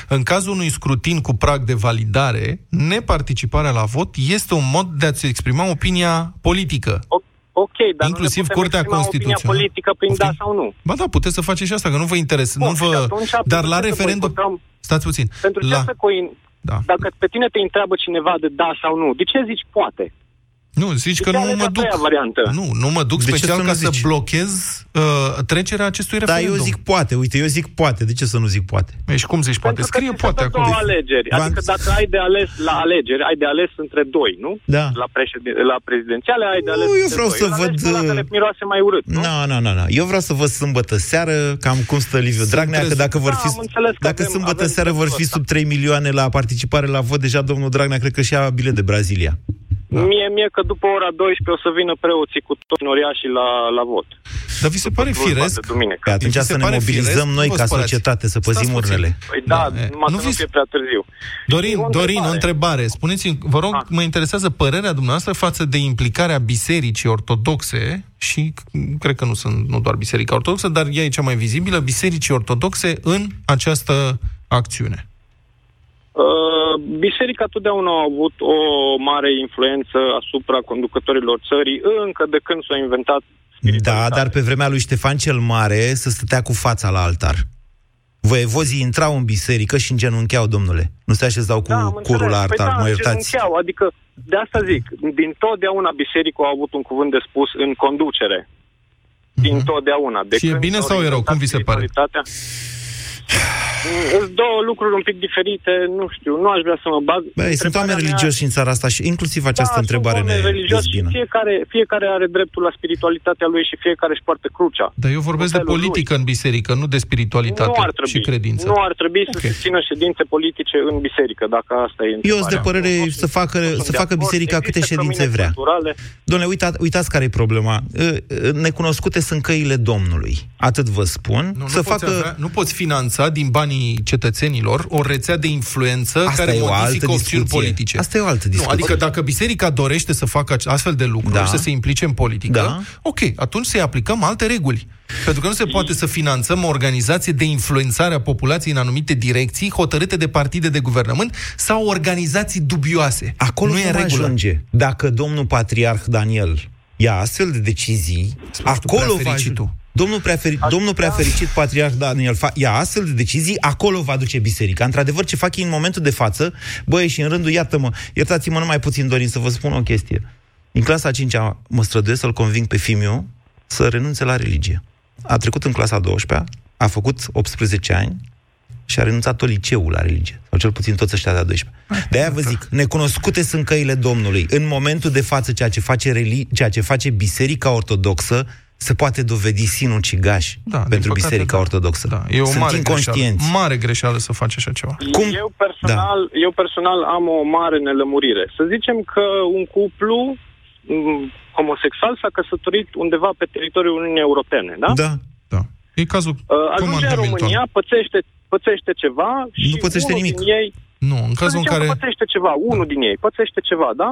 În cazul unui scrutin cu prag de validare, neparticiparea la vot este un mod de a-ți exprima opinia politică. O- Ok, dar Inclusiv nu Curtea Constituțională. politică prin da sau nu. Ba da, puteți să faceți și asta, că nu vă interesează. Nu vă... Dar la referendum... Stați puțin. Pentru la... ce să coin... Da. Dacă pe tine te întreabă cineva de da sau nu, de ce zici poate? Nu, zici că nu mă duc. Variantă. Nu, nu mă duc De ce special să nu ca zici? să blochez uh, trecerea acestui Da, referendum. eu zic poate. Uite, eu zic poate. De ce să nu zic poate? Păi și cum zici poate? Pentru Scrie că poate sunt acolo. două alegeri. V-am- Adică dacă ai de ales la alegeri, ai de ales între doi, nu? Da. La, președin... la prezidențiale ai de Nu, ales eu între vreau doi. să Îl văd, alegi pe ăla uh, care miroase mai urât, nu? Nu, nu, nu, nu. Eu vreau să văd sâmbătă seară cam cum stă Liviu Dragnea, că dacă vor Da, fi am înțeles că dacă avem- sâmbătă avem seară vor fi treaba sub 3 milioane la participare la vot, deja domnul Dragnea cred că și-a bilet de Brazilia. Da. Mie, mie că după ora 12 o să vină preoții cu toți noriașii la, la vot. Dar vi se pare Slujba firesc? de duminică. Pe atunci Vi se să ne pare mobilizăm firesc? noi Nu vă ca spărați. societate, să păzim Stați puțin. urnele. Păi da, Da, e. numai Nu să nu fiți- fie prea târziu. Dorin, o Dorin, o întrebare. întrebare. Spuneți-mi, vă rog, Ah. mă interesează părerea dumneavoastră față de implicarea bisericii ortodoxe și cred că nu sunt nu doar biserica ortodoxă, dar ea e cea mai vizibilă, bisericii ortodoxe în această acțiune. Uh, Biserica totdeauna a avut o mare influență asupra conducătorilor țării, încă de când s-a inventat Da, spiritualitatea. dar pe vremea lui Ștefan cel Mare să stătea cu fața la altar. Voievozii intrau în biserică și îngenuncheau, domnule. Nu se așezau cu Da, am curul înțeles. la altar, păi da, mă iertați. genuncheau, Adică, de asta zic, din totdeauna biserica a avut un cuvânt de spus în conducere. Din totdeauna. De Mhm. Și e când bine s-a sau e rău? inventat Cum vi se pare? Spiritualitatea. Sunt două lucruri un pic diferite, nu știu, nu aș vrea să mă bag. Băi, sunt oameni mea... religioși în țara asta și inclusiv această da, întrebare sunt ne religioși și fiecare, fiecare are dreptul la spiritualitatea lui și fiecare își poartă crucea. Dar eu vorbesc de politică lui. în biserică, nu de spiritualitate nu ar trebui, și credință. Nu ar trebui okay. să se țină ședințe politice în biserică, dacă asta e Eu sunt de părere să facă, să facă biserica câte ședințe vrea. Domnule, uitați, uitați care e problema. Necunoscute sunt căile Domnului. Atât vă spun. Nu, să nu, facă... poți avea, nu poți finanța din banii cetățenilor o rețea de influență Asta care modifică opțiuni politice. Asta e o altă discuție. Nu, adică dacă biserica dorește să facă astfel de lucruri, da. să se implice în politică, da. ok, atunci să-i aplicăm alte reguli. Pentru că nu se poate să finanțăm o organizație de influențare a populației în anumite direcții, hotărâte de partide de guvernământ sau organizații dubioase. Acolo nu e regulă. ajunge. Dacă domnul patriarh Daniel ia astfel de decizii, acolo va ajunge. Domnul, preaferi, domnul preafericit Patriarh Daniel fa, ia astfel de decizii, acolo va duce biserica. Într-adevăr, ce fac ei în momentul de față, băie, și în rândul, iată-mă, iertați-mă numai puțin, Dorin, să vă spun o chestie. În clasa 5 mă străduiesc să-l conving pe fiul să renunțe la religie. A trecut în clasa 12 a făcut 18 ani și a renunțat tot liceul la religie. Sau cel puțin toți ăștia de 12. De-aia vă zic, necunoscute sunt căile Domnului. În momentul de față, ceea ce face, reli- ceea ce face Biserica Ortodoxă se poate dovedi sinucigaș da, pentru păcate, Biserica da. Ortodoxă. Da. E o Sunt mare inconștienți. Greșeală, mare greșeală să faci așa ceva. Cum? Eu personal, da. eu personal am o mare nelămurire. Să zicem că un cuplu mm, homosexual s-a căsătorit undeva pe teritoriul Uniunii Europene, da? Da. da. E cazul uh, Ajunge în România, pățește, pățește ceva și nu pățește unul nimic. din ei... Nu, în cazul în care... Pățește ceva, unul da. din ei pățește ceva, da?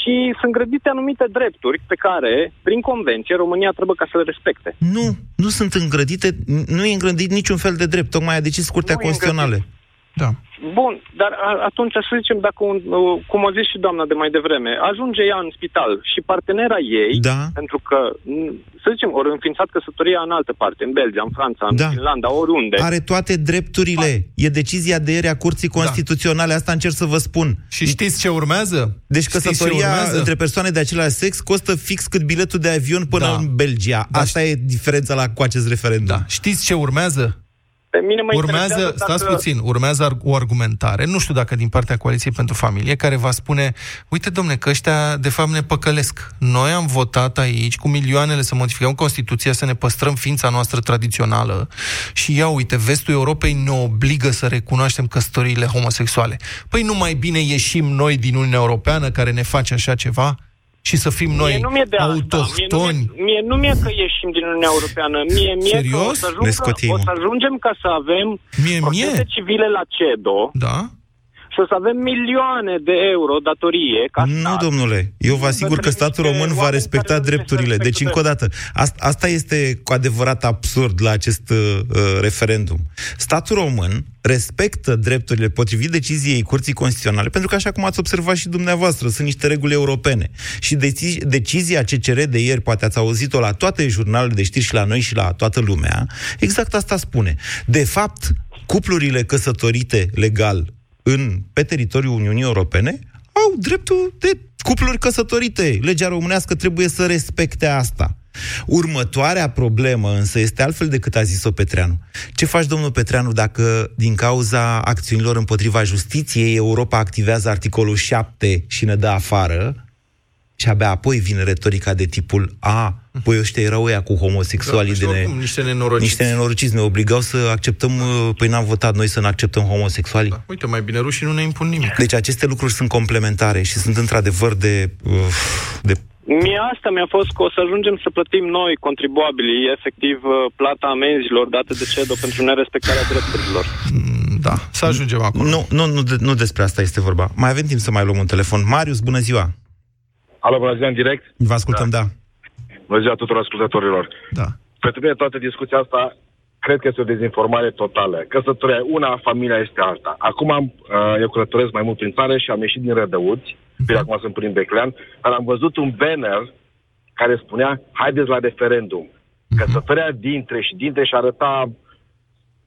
Și sunt grădite anumite drepturi pe care, prin convenție, România trebuie ca să le respecte. Nu, nu sunt îngrădite, nu e îngrădit niciun fel de drept, tocmai a decis Curtea nu Constituțională. Da. Bun, dar atunci să zicem, dacă, un, cum a zis și doamna de mai devreme, ajunge ea în spital și partenera ei, da. pentru că, să zicem, ori înființat căsătoria în altă parte, în Belgia, în Franța, în da. Finlanda, oriunde. Are toate drepturile. E decizia de ieri a Curții da. Constituționale, da. asta încerc să vă spun. Și știți ce urmează? Deci căsătoria urmează? între persoane de același sex costă fix cât biletul de avion până da. în Belgia. Da. Asta e diferența la cu acest referendum. Da. Știți ce urmează? Pe mine mă urmează, dacă... stați puțin, urmează o argumentare, nu știu dacă din partea Coaliției pentru Familie, care va spune, uite domne, că ăștia de fapt ne păcălesc. Noi am votat aici cu milioanele să modificăm Constituția, să ne păstrăm ființa noastră tradițională și ia uite, vestul Europei ne obligă să recunoaștem căsătoriile homosexuale. Păi nu mai bine ieșim noi din Uniunea Europeană care ne face așa ceva? Și să fim noi mie nu de autohtoni. Mie nu, mie, mie nu mie că ieșim din Uniunea Europeană. Mie, mie Serios? că o să, ajungă, o să ajungem ca să avem mie, procese mie? civile la CEDO. Da? Să avem milioane de euro datorie ca Nu, stat. domnule, eu vă asigur că statul român va respecta drepturile. Deci, încă o dată, asta, asta este cu adevărat absurd la acest uh, referendum. Statul român respectă drepturile potrivit deciziei Curții Constituționale, pentru că, așa cum ați observat și dumneavoastră, sunt niște reguli europene. Și deci, decizia CCR de ieri, poate ați auzit-o la toate jurnalele de știri și la noi și la toată lumea, exact asta spune. De fapt, cuplurile căsătorite legal în, pe teritoriul Uniunii Europene au dreptul de cupluri căsătorite. Legea românească trebuie să respecte asta. Următoarea problemă însă este altfel decât a zis-o Petreanu. Ce faci, domnul Petreanu, dacă din cauza acțiunilor împotriva justiției Europa activează articolul 7 și ne dă afară? Și abia apoi vine retorica de tipul A, păi ăștia erau ăia cu homosexualii da, de ne... niște nenorociți. Niște nenorociți ne obligau să acceptăm, păi n-am votat noi să ne acceptăm homosexualii. Da, uite, mai bine rușii nu ne impun nimic. Deci aceste lucruri sunt complementare și sunt într-adevăr de, de Mie asta mi-a fost că o să ajungem să plătim noi, contribuabilii, efectiv uh, plata amenzilor date de CEDO pentru nerespectarea drepturilor. Mm, da, să ajungem acolo. Nu, nu, nu, de, nu despre asta este vorba. Mai avem timp să mai luăm un telefon. Marius, bună ziua! Alo, bună ziua, în direct? Vă ascultăm, da. da. Bună ziua tuturor ascultătorilor. Da. Pentru mine toată discuția asta cred că este o dezinformare totală. Căsătoria una, familia este alta. Acum am, uh, eu călătoresc mai mult prin țară și am ieșit din Rădăuți, uh-huh. pe acum sunt prin Beclean, dar am văzut un banner care spunea, haideți la referendum. Uh-huh. Căsătoria dintre și dintre și arăta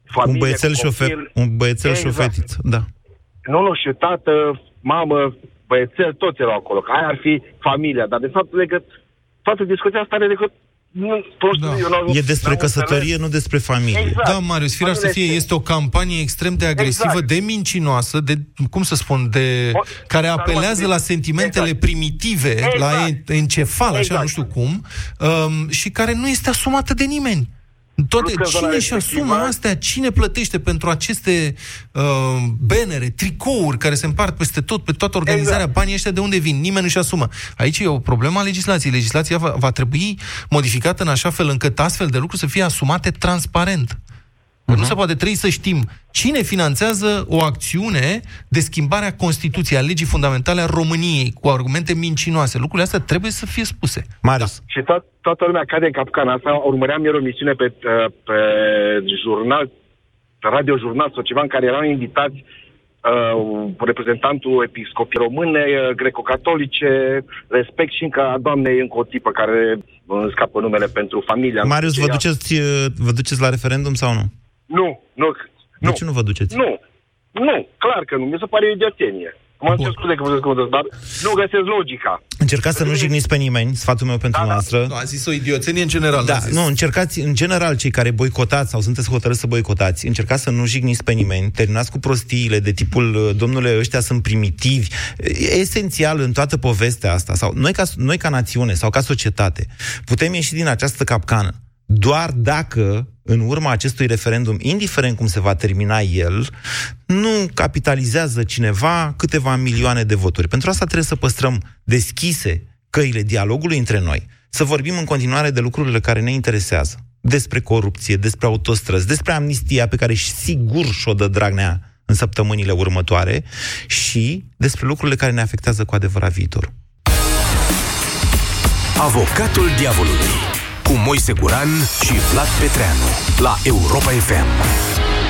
familie Un băiețel șofer, un băiețel exact. șofetit, da. Nu, nu, și tată, mamă, băiețel, toți erau acolo, că aia ar fi familia, dar de fapt, legăt, toată discuția asta are decât nu, da. eu e despre căsătorie, înțeles. nu despre familie. Exact. Da, Marius, firar să fie, este o campanie extrem de agresivă, exact. de mincinoasă, de, cum să spun, de o, care apelează la sentimentele exact. primitive, exact. la encefal, exact. așa, nu știu cum, um, și care nu este asumată de nimeni. Toate, cine își asumă astea? Cine plătește pentru aceste uh, benere, tricouri care se împart peste tot, pe toată organizarea? Exact. Banii ăștia de unde vin? Nimeni nu își asumă. Aici e o problemă a legislației. Legislația va, va trebui modificată în așa fel încât astfel de lucruri să fie asumate transparent. Uh-huh. Nu se poate, trebuie să știm cine finanțează o acțiune de schimbare a Constituției, a legii fundamentale a României, cu argumente mincinoase. Lucrurile astea trebuie să fie spuse. Marius. Da. Și to- toată lumea cade în capcana asta. Urmăream eu o misiune pe, uh, pe jurnal, pe radiojurnal sau ceva în care erau invitați uh, reprezentantul episcopii române, uh, greco-catolice, respect și încă a doamnei încă o tipă care îmi scapă numele pentru familia. Marius, vă duceți, uh, vă duceți la referendum sau nu? Nu, nu. De nu. ce nu vă duceți? Nu, nu, clar că nu. Mi se pare o idioțenie. Mă cer scuze că vă spun dar nu găsesc logica. Încercați să nu jigniți pe nimeni, sfatul meu pentru da, da. noastră. Da. a zis o idioțenie în general. Da, nu, încercați, în general, cei care boicotați sau sunteți hotărâți să boicotați, încercați să nu jigniți pe nimeni, terminați cu prostiile de tipul, domnule, ăștia sunt primitivi. E esențial în toată povestea asta, sau noi ca, noi ca națiune sau ca societate, putem ieși din această capcană doar dacă, în urma acestui referendum, indiferent cum se va termina el, nu capitalizează cineva câteva milioane de voturi. Pentru asta trebuie să păstrăm deschise căile dialogului între noi, să vorbim în continuare de lucrurile care ne interesează, despre corupție, despre autostrăzi, despre amnistia pe care sigur și-o dă Dragnea în săptămânile următoare și despre lucrurile care ne afectează cu adevărat viitorul. Avocatul diavolului cu Moise Guran și Vlad Petreanu la Europa FM.